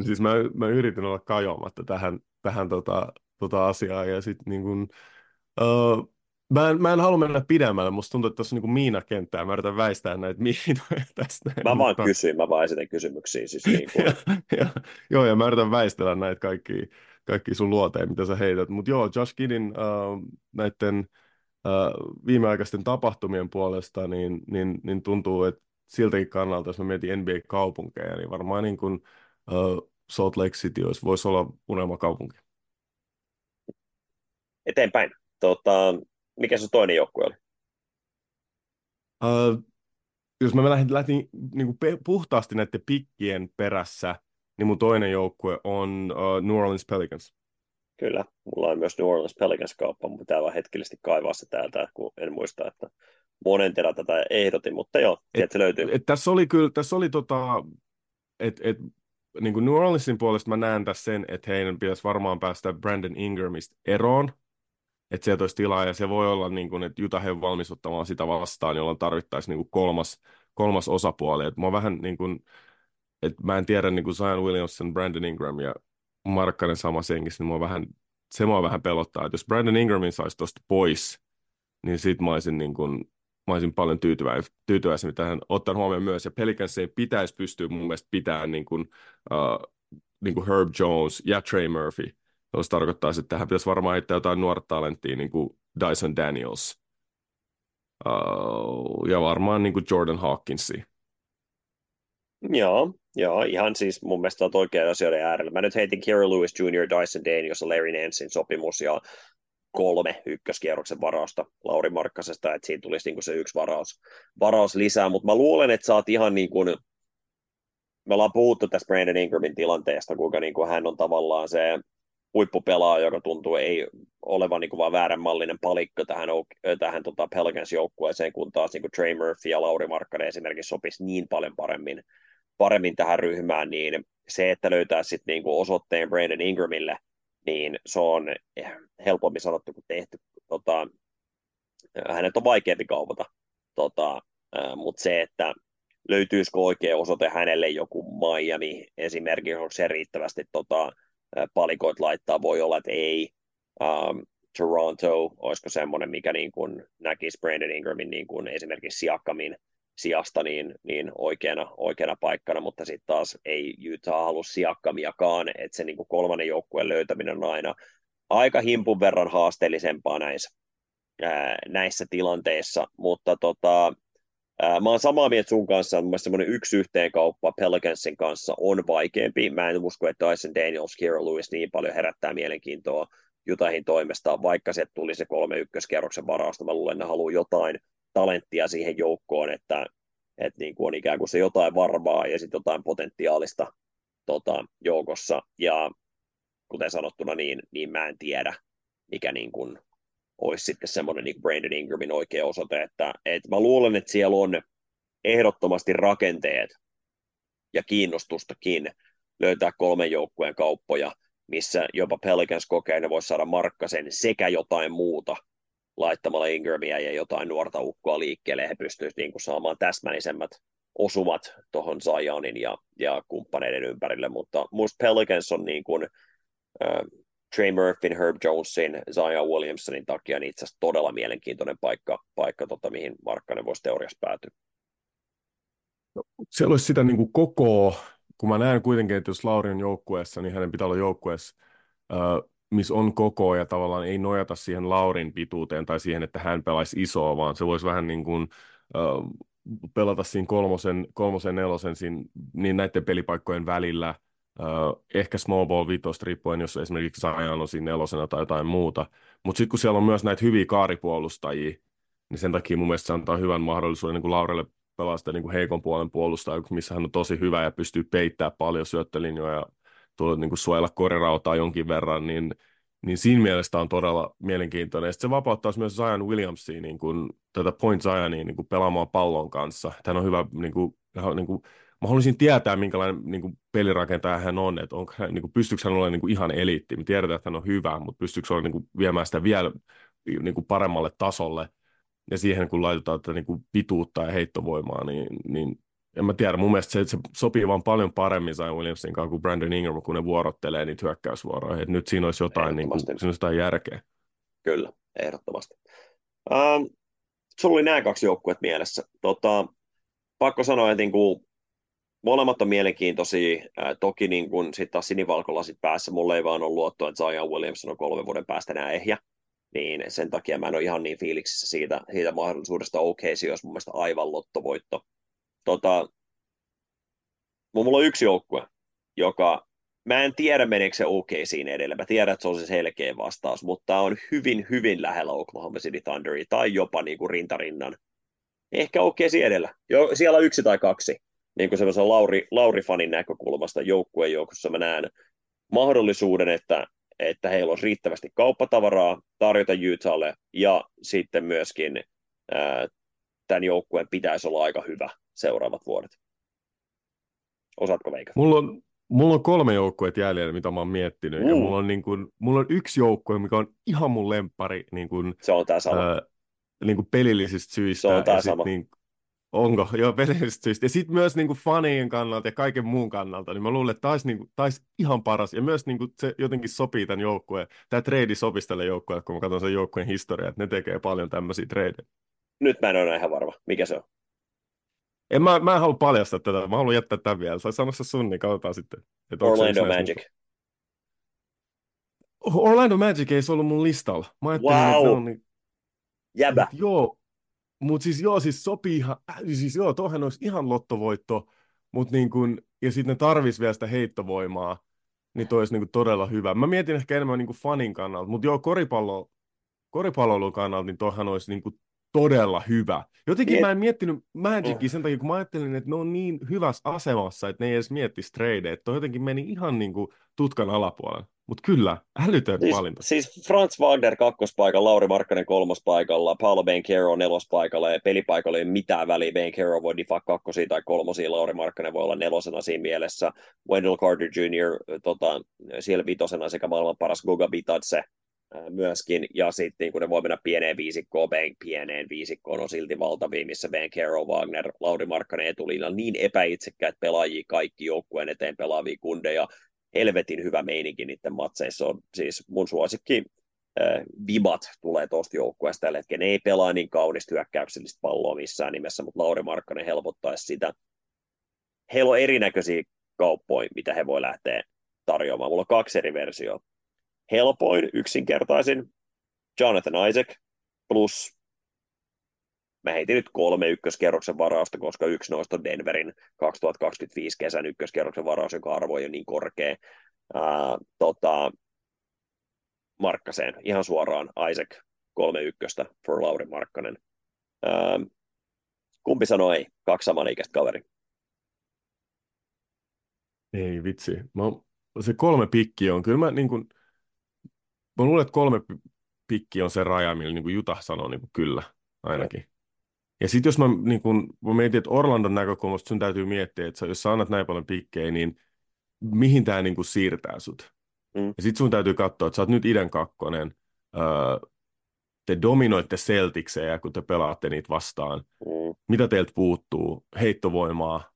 Siis mä, mä yritin olla kajoamatta tähän, tähän tota, tota asiaa ja sitten niin kuin, uh, Mä en, mä en halua mennä pidemmälle, musta tuntuu, että tässä on niin Miina kenttää, mä yritän väistää näitä miinoja tästä. Mä vaan mutta... kysyin, mä vaan esitän kysymyksiä. Siis niin kuin... ja, ja, joo, ja mä yritän väistellä näitä kaikki, kaikki sun luoteja, mitä sä heität. Mutta joo, Josh Kidin uh, näiden uh, viimeaikaisten tapahtumien puolesta, niin, niin, niin tuntuu, että siltäkin kannalta, jos mä mietin NBA-kaupunkeja, niin varmaan niin kuin, uh, Salt Lake City olisi, voisi olla unelmakaupunki eteenpäin. Tota, mikä se toinen joukkue oli? Uh, jos mä lähdin, lähdin niin kuin puhtaasti näiden pikkien perässä, niin mun toinen joukkue on uh, New Orleans Pelicans. Kyllä, mulla on myös New Orleans Pelicans kauppa, mutta pitää vaan hetkellisesti kaivaa se täältä, kun en muista, että monen terä tätä ehdotin, mutta joo, et, se löytyy. Et tässä oli kyllä, tässä oli tota, että et, niin kuin New Orleansin puolesta mä näen tässä sen, että heidän pitäisi varmaan päästä Brandon Ingramista eroon, että sieltä olisi tilaa, ja se voi olla, niin kuin, että Utah on valmis ottamaan sitä vastaan, jolloin tarvittaisiin niin kuin kolmas, kolmas osapuoli. Et mä vähän niin kuin, että mä en tiedä niin kuin Zion Williamson, Brandon Ingram ja Markkanen sama senkissä, niin mua vähän, se mua vähän pelottaa, että jos Brandon Ingramin saisi tuosta pois, niin sit mä olisin, niin kuin, mä olisin paljon tyytyväisempi, tyytyväisempi tähän, ottaen huomioon myös, ja Pelicanseen pitäisi pystyä mun mielestä pitämään niin kuin, uh, niin kuin Herb Jones ja Trey Murphy, jos tarkoittaa, että tähän pitäisi varmaan heittää jotain nuorta talenttia, niin kuin Dyson Daniels. Uh, ja varmaan niin kuin Jordan Hawkinsi. Joo, Joo, ihan siis mun mielestä on oikein asioiden äärellä. Mä nyt heitin Kira Lewis Jr., Dyson Daniels ja Larry Nancein sopimus ja kolme ykköskierroksen varausta Lauri Markkasesta, että siinä tulisi niin se yksi varaus, varaus lisää, mutta mä luulen, että sä oot ihan niin kuin, me ollaan puhuttu tästä Brandon Ingramin tilanteesta, kuinka niin kuin hän on tavallaan se huippupelaaja, joka tuntuu ei olevan niin kuin vaan väärän mallinen palikka tähän, tähän tota Pelicans-joukkueeseen, kun taas niin kuin Trey Murphy ja Lauri Markkanen esimerkiksi sopisi niin paljon paremmin, paremmin tähän ryhmään, niin se, että löytää sitten niin kuin osoitteen Brandon Ingramille, niin se on helpommin sanottu kuin tehty. Tota, hänet on vaikeampi kaupata, tota, mutta se, että löytyisikö oikea osoite hänelle joku Miami esimerkiksi, onko se riittävästi tota, palikoit laittaa, voi olla, että ei. Um, Toronto, olisiko semmoinen, mikä niin kuin näkisi Brandon Ingramin niin kuin esimerkiksi Siakamin sijasta niin, niin oikeana, oikeana paikkana, mutta sitten taas ei Utah halua Siakamiakaan, että se niin kuin kolmannen joukkueen löytäminen on aina aika himpun verran haasteellisempaa näissä, ää, näissä tilanteissa, mutta tota, Mä oon samaa mieltä sun kanssa, mun semmoinen yksi yhteen kauppa Pelicansin kanssa on vaikeampi. Mä en usko, että Dyson Daniels, Kira Lewis niin paljon herättää mielenkiintoa Jutahin toimesta, vaikka se tuli se kolme ykköskerroksen varausta. Mä luulen, että ne haluaa jotain talenttia siihen joukkoon, että, että niin kuin on ikään kuin se jotain varmaa ja sitten jotain potentiaalista tota, joukossa. Ja kuten sanottuna, niin, niin mä en tiedä, mikä niin kuin olisi sitten semmoinen niin Brandon Ingramin oikea osoite, että, että mä luulen, että siellä on ehdottomasti rakenteet ja kiinnostustakin löytää kolmen joukkueen kauppoja, missä jopa Pelicans kokee, ne voisi saada Markkasen sekä jotain muuta laittamalla Ingramia ja jotain nuorta ukkoa liikkeelle, he pystyisivät niin kuin saamaan täsmällisemmät osumat tuohon Zionin ja, ja kumppaneiden ympärille, mutta muista Pelicans on niin kuin, äh, Trey Murphyn, Herb Jonesin, Zion Williamsonin takia niin itse asiassa todella mielenkiintoinen paikka, paikka tota, mihin Markkanen voisi teoriassa päätyä. No, siellä olisi sitä niin kuin koko, kun mä näen kuitenkin, että jos Lauri on joukkueessa, niin hänen pitää olla joukkueessa, missä on koko ja tavallaan ei nojata siihen Laurin pituuteen tai siihen, että hän pelaisi isoa, vaan se voisi vähän niin kuin, pelata siinä kolmosen, kolmosen nelosen siinä, niin näiden pelipaikkojen välillä – Uh, ehkä small ball vitosta riippuen, jos esimerkiksi Zion on siinä nelosena tai jotain muuta. Mutta sitten kun siellä on myös näitä hyviä kaaripuolustajia, niin sen takia mun mielestä se antaa hyvän mahdollisuuden niin kuin Laurelle pelaa sitä niin kuin heikon puolen puolustaja, missä hän on tosi hyvä ja pystyy peittämään paljon syöttölinjoja ja tulla, niin kuin suojella korirautaa jonkin verran, niin, niin siinä mielessä on todella mielenkiintoinen. Ja se vapauttaa myös Zion Williamsia, niin kuin, tätä Point Zionia niin kuin pelaamaan pallon kanssa. Hän on hyvä niin kuin, niin kuin mä haluaisin tietää, minkälainen niin kuin pelirakentaja hän on, että onko niin kuin, pystyykö hän olemaan niin kuin ihan eliitti. Me tiedetään, että hän on hyvä, mutta pystyykö hän niin kuin, viemään sitä vielä niin kuin paremmalle tasolle. Ja siihen, kun laitetaan tätä niin kuin pituutta ja heittovoimaa, niin, niin en mä tiedä, mun mielestä se, se sopii vaan paljon paremmin Zion Williamsin kanssa kuin Brandon Ingram, kun ne vuorottelee niitä hyökkäysvuoroja. Et nyt siinä olisi jotain, niin kuin, siinä olisi jotain järkeä. Kyllä, ehdottomasti. Um, sulla oli nämä kaksi joukkuetta mielessä. Tota, pakko sanoa, että niin kuin molemmat on mielenkiintoisia. Ää, toki niin kun sit taas sinivalkolasit päässä, mulle ei vaan ole luottoa, että Zion Williamson on kolmen vuoden päästä enää ehjä. Niin sen takia mä en ole ihan niin fiiliksissä siitä, siitä mahdollisuudesta OKC, jos mun mielestä aivan lottovoitto. Tota, mulla on yksi joukkue, joka mä en tiedä meneekö se OKCin edelle. Mä tiedän, että se on se selkeä vastaus, mutta on hyvin, hyvin lähellä Oklahoma City Thunderia tai jopa niin kuin rintarinnan. Ehkä OKC edellä. Jo, siellä on yksi tai kaksi niin kuin semmoisen Lauri, Lauri-fanin näkökulmasta joukkueen joukossa mä näen mahdollisuuden, että, että heillä olisi riittävästi kauppatavaraa tarjota Utahlle ja sitten myöskin ää, tämän joukkueen pitäisi olla aika hyvä seuraavat vuodet. Osaatko veikata? Mulla on, mulla on kolme joukkuetta jäljellä, mitä mä oon miettinyt. Mm. Ja mulla on, niin kuin, mulla on yksi joukkue, mikä on ihan mun lempari. Niin kuin, Se on tämä sama. Ää, niin kuin pelillisistä syistä. Se on tämä sama. Niin, Onko? Joo, pelillisistä syistä. Ja sitten myös niin kuin fanien kannalta ja kaiken muun kannalta, niin mä luulen, että taisi, niin taisi ihan paras. Ja myös niin kuin, se jotenkin sopii tämän joukkueen. Tämä trade sopisi tälle joukkueelle, kun mä katson sen joukkueen historiaa, että ne tekee paljon tämmöisiä tradeja. Nyt mä en ole ihan varma. Mikä se on? En, mä, mä en halua paljastaa tätä. Mä haluan jättää tämän vielä. Sai sanoa se sun, niin katsotaan sitten. Että Orlando Magic. Orlando Magic ei se ollut mun listalla. Mä ajattelin, wow. että on niin... Jäbä. Joo, mutta siis joo, siis sopii ihan, äh, siis joo, tuohan olisi ihan lottovoitto, Mut niin kun, ja sitten ne tarvis vielä sitä heittovoimaa, niin toi olisi niin kuin todella hyvä. Mä mietin ehkä enemmän niin kuin fanin kannalta, mutta joo, koripallo, koripallon kannalta, niin toihan olisi niin kuin todella hyvä. Jotenkin Miet... mä en miettinyt Magicia sen takia, kun mä ajattelin, että ne on niin hyvässä asemassa, että ne ei edes miettisi tradeja. Että jotenkin meni ihan niin kuin tutkan alapuolella. Mutta kyllä, älytön siis, valinta. Siis Franz Wagner kakkospaikalla, Lauri Markkanen kolmospaikalla, Paolo Bencaro nelospaikalla ja pelipaikalla ei mitään väliä. Bencaro voi difa kakkosia tai kolmosia, Lauri Markkanen voi olla nelosena siinä mielessä. Wendell Carter Jr. Tota, siellä vitosena sekä maailman paras Goga Bitadze myöskin, ja sitten niin kun ne voi mennä pieneen viisikkoon, ben, pieneen viisikkoon on silti valtavia, missä Ben Carroll, Wagner, Lauri Markkanen etulinjalla niin epäitsekkäät pelaajia, kaikki joukkueen eteen pelaavia kundeja, helvetin hyvä meininki niiden matseissa on, siis mun suosikki äh, vibat tulee tuosta joukkueesta tällä hetkellä. Ne ei pelaa niin kaunista hyökkäyksellistä palloa missään nimessä, mutta Lauri Markkanen helpottaisi sitä. Heillä on erinäköisiä kauppoja, mitä he voi lähteä tarjoamaan. Mulla on kaksi eri versiota helpoin, yksinkertaisin Jonathan Isaac plus mä heitin nyt kolme ykköskerroksen varausta, koska yksi noista on Denverin 2025 kesän ykköskerroksen varaus, joka arvo on jo niin korkea. Ää, tota, Markkaseen, ihan suoraan Isaac kolme ykköstä for Lauri Markkanen. Ää, kumpi sanoi ei? Kaksi samanikäistä kaveri. Ei vitsi. Mä, se kolme pikki on, kyllä mä niin kuin, Mä luulen, että kolme pikki on se raja, millä niin Juta sanoo niin kyllä ainakin. Ja sitten jos mä, niin kun, mä mietin, että Orlandon näkökulmasta sun täytyy miettiä, että jos sä annat näin paljon pikkejä, niin mihin tämä niin siirtää sut? Mm. Ja sitten sun täytyy katsoa, että sä oot nyt idän kakkonen, öö, te dominoitte Celticseja, kun te pelaatte niitä vastaan. Mm. Mitä teiltä puuttuu? Heittovoimaa,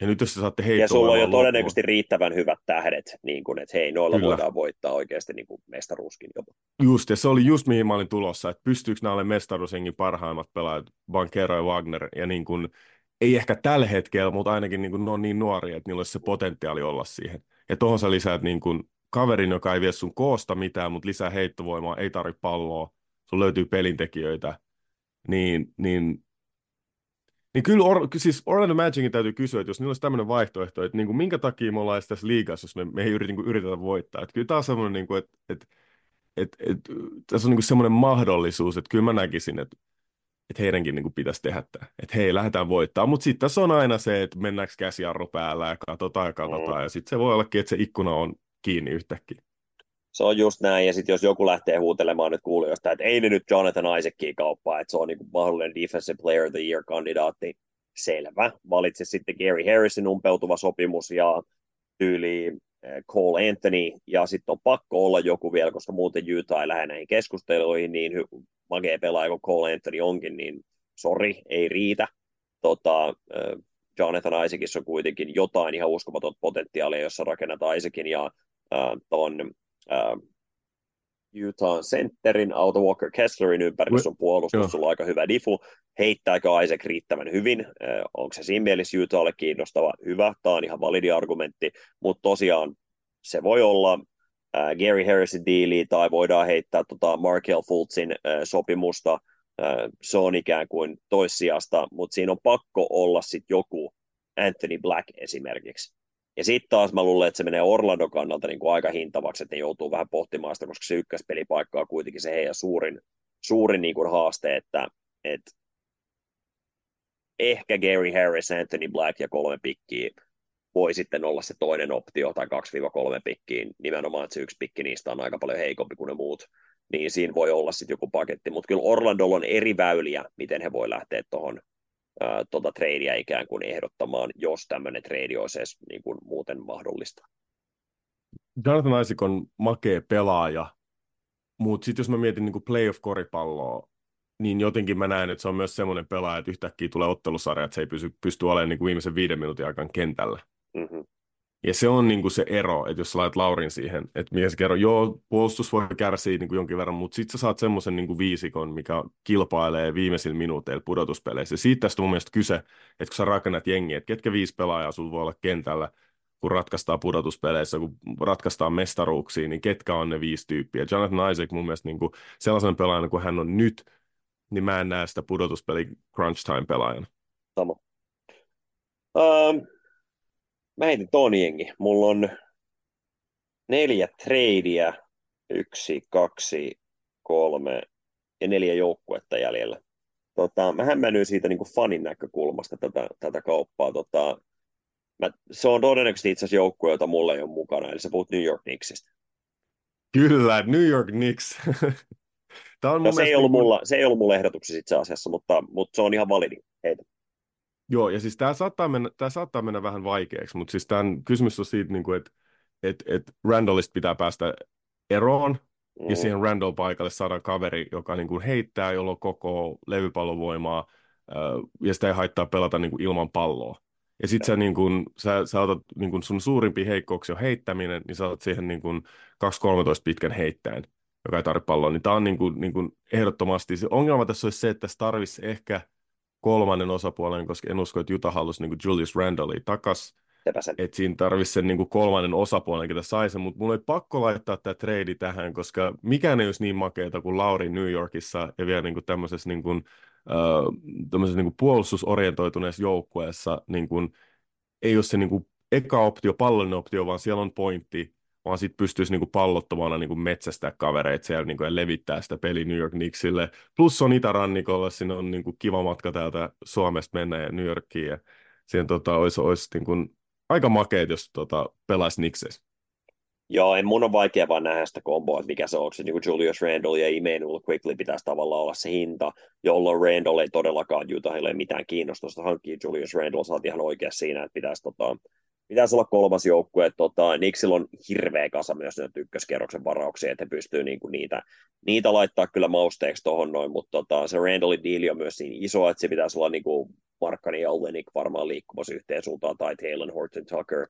ja nyt jos sä saatte heittoa... Ja sulla on jo todennäköisesti loppuun. riittävän hyvät tähdet, niin kuin, että hei, noilla Kyllä. voidaan voittaa oikeasti niin kuin mestaruuskin jopa. Just, ja se oli just mihin mä olin tulossa, että pystyykö nämä olemaan mestaruusengin parhaimmat pelaajat, Bankero ja Wagner, ja niin kuin, ei ehkä tällä hetkellä, mutta ainakin niin kuin, ne on niin nuoria, että niillä olisi se potentiaali olla siihen. Ja tuohon sä lisäät niin kuin, kaverin, joka ei vie sun koosta mitään, mutta lisää heittovoimaa, ei tarvitse palloa, sun löytyy pelintekijöitä, niin, niin niin kyllä Or, siis Orlando Magicin täytyy kysyä, että jos niillä olisi tämmöinen vaihtoehto, että niin kuin minkä takia me ollaan tässä liigassa, jos me, me ei yritä, niin kuin yritetä voittaa. Että kyllä tämä on semmoinen, niin kuin, että, että, että, että tässä on niin kuin semmoinen mahdollisuus, että kyllä mä näkisin, että, että heidänkin niin kuin pitäisi tehdä tämä. Että hei, lähdetään voittaa. Mutta sitten tässä on aina se, että mennäänkö käsiarro päällä ja katsotaan ja katsotaan. Mm. Ja sitten se voi ollakin, että se ikkuna on kiinni yhtäkkiä. Se on just näin, ja sitten jos joku lähtee huutelemaan nyt kuulijoista, että ei ne nyt Jonathan Isaacia kauppaa, että se on niinku mahdollinen Defensive Player of the Year-kandidaatti, selvä. Valitse sitten Gary Harrisin umpeutuva sopimus ja tyyli eh, Cole Anthony, ja sitten on pakko olla joku vielä, koska muuten Utah ei lähde näihin keskusteluihin, niin magee pelaaja kuin Cole Anthony onkin, niin sori, ei riitä. Tota, eh, Jonathan Isaacissa on kuitenkin jotain ihan uskomaton potentiaalia, jossa rakennetaan Isaacin ja äh, ton äh, Utah centerin Auto Walker Kesslerin ympärillä on puolustus, Joo. sulla on aika hyvä difu. Heittääkö Isaac riittävän hyvin? Äh, onko se siinä mielessä Utahlle kiinnostava? Hyvä, tämä on ihan validi argumentti, mutta tosiaan se voi olla äh, Gary Harrisin diili tai voidaan heittää tota Markel Fultzin äh, sopimusta. Äh, se on ikään kuin toissijasta, mutta siinä on pakko olla sitten joku Anthony Black esimerkiksi ja sitten taas mä luulen, että se menee Orlando kannalta niin kuin aika hintavaksi, että ne joutuu vähän pohtimaan sitä, koska se ykköspelipaikka on kuitenkin se heidän suurin, suurin niin kuin haaste, että, että ehkä Gary Harris, Anthony Black ja kolme pikkiä voi sitten olla se toinen optio tai 2-3 pikkiä, nimenomaan, että se yksi pikki niistä on aika paljon heikompi kuin ne muut, niin siinä voi olla sitten joku paketti, mutta kyllä Orlandolla on eri väyliä, miten he voi lähteä tuohon tuota tradea ikään kuin ehdottamaan, jos tämmöinen trade olisi edes niin kuin muuten mahdollista. Jonathan Isaac on makea pelaaja, mutta sitten jos mä mietin niin playoff-koripalloa, niin jotenkin mä näen, että se on myös semmoinen pelaaja, että yhtäkkiä tulee ottelusarja, että se ei pysy, pysty olemaan niin kuin viimeisen viiden minuutin aikaan kentällä. Mm-hmm. Ja se on niin kuin se ero, että jos sä laitat Laurin siihen, että mies kerro, joo, puolustus voi kärsiä niin kuin jonkin verran, mutta sitten sä saat semmoisen niin viisikon, mikä kilpailee viimeisillä minuuteilla pudotuspeleissä. Ja siitä tästä on mun mielestä kyse, että kun sä rakennat jengiä, että ketkä viisi pelaajaa sulla voi olla kentällä, kun ratkaistaan pudotuspeleissä, kun ratkaistaan mestaruuksia, niin ketkä on ne viisi tyyppiä. Jonathan Isaac mun mielestä niin kuin sellaisen pelaajana kuin hän on nyt, niin mä en näe sitä pudotuspeli crunch time pelaajana. Sama. Um, mä heitin ton jengi. Mulla on neljä tradea, yksi, kaksi, kolme ja neljä joukkuetta jäljellä. Tota, mä hämmennyin siitä niin kuin fanin näkökulmasta tätä, tätä kauppaa. Tota, mä, se on todennäköisesti itse asiassa joukkue, jota mulla ei ole mukana, eli sä puhut New York Knicksistä. Kyllä, New York Knicks. Tämä on no, se, ei ollut niin mulla, se ei ollut mulla ehdotuksessa itse asiassa, mutta, mutta se on ihan validi. Heitä. Joo, ja siis tämä saattaa mennä, tämä saattaa mennä vähän vaikeaksi, mutta siis tämän kysymys on siitä, niin että että että Randallista pitää päästä eroon, mm. ja siihen Randall paikalle saadaan kaveri, joka niin kuin heittää, jolla on koko levypallovoimaa, ja sitä ei haittaa pelata niin kuin ilman palloa. Ja sitten sä, niin kun, sä, sä otat niin kun sun suurimpi heikkouksia on heittäminen, niin sä otat siihen niin kun 2-13 pitkän heittäen, joka ei tarvitse palloa. Niin tämä on niin kun, niin kun ehdottomasti, se ongelma tässä olisi se, että tässä tarvitsisi ehkä kolmannen osapuolen, koska en usko, että Juta halusi niin Julius Randallia takas. Että siinä tarvitsisi sen niin kolmannen osapuolen, ketä saisi, mutta mulla oli pakko laittaa tämä trade tähän, koska mikään ei olisi niin makeata kuin Lauri New Yorkissa ja vielä niin tämmöisessä niin kuin, tämmöisessä niin kuin puolustusorientoituneessa joukkueessa niin kuin, ei ole se niin kuin eka optio, pallollinen optio, vaan siellä on pointti, vaan sitten pystyisi niin kuin pallottomana niin kuin metsästää kavereita siellä niin kuin, ja levittää sitä peli New York Knicksille. Plus on itärannikolla, sinne on niin kuin kiva matka täältä Suomesta mennä ja New Yorkiin, ja siihen tota, olisi, olisi niin kuin, aika makeet, jos tota, pelaisi Knicksissä. Joo, en mun on vaikea vaan nähdä sitä komboa, että mikä se on, se niin Julius Randle ja Emmanuel Quickly pitäisi tavallaan olla se hinta, jolloin Randle ei todellakaan Utahille mitään kiinnostusta hankkia Julius Randle, sä ihan oikea siinä, että pitäisi, tota, pitäisi olla kolmas joukkue, tota, Nixillä on hirveä kasa myös näitä ykköskerroksen varauksia, että he pystyy niin kuin niitä, niitä laittaa kyllä mausteeksi tuohon noin, mutta tota, se Randallin diili on myös niin iso, että se pitäisi olla niin kuin Markkani ja Olenik varmaan liikkumassa yhteen suuntaan, tai Taylor Horton Tucker,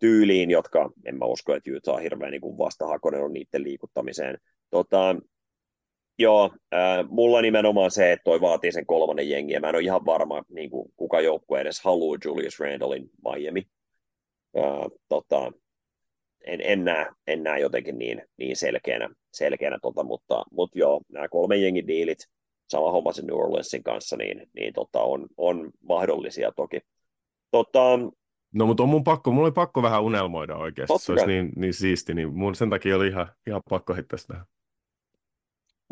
tyyliin, jotka en mä usko, että Utah hirveän niin vastahakoinen on niiden liikuttamiseen. Tota, joo, äh, mulla nimenomaan se, että toi vaatii sen kolmannen jengi, ja mä en ole ihan varma, niin kuin, kuka joukkue edes haluaa Julius Randallin Miami. Äh, tota, en, en, näe, en näe jotenkin niin, niin selkeänä, selkeänä tota, mutta, mutta joo, nämä kolmen jengin diilit, sama homma sen New Orleansin kanssa, niin, niin tota, on, on mahdollisia toki. Tota, No mutta on mun pakko, mulla oli pakko vähän unelmoida oikeasti, Totta se olisi niin, niin siisti, niin mun sen takia oli ihan, ihan pakko heittää sitä.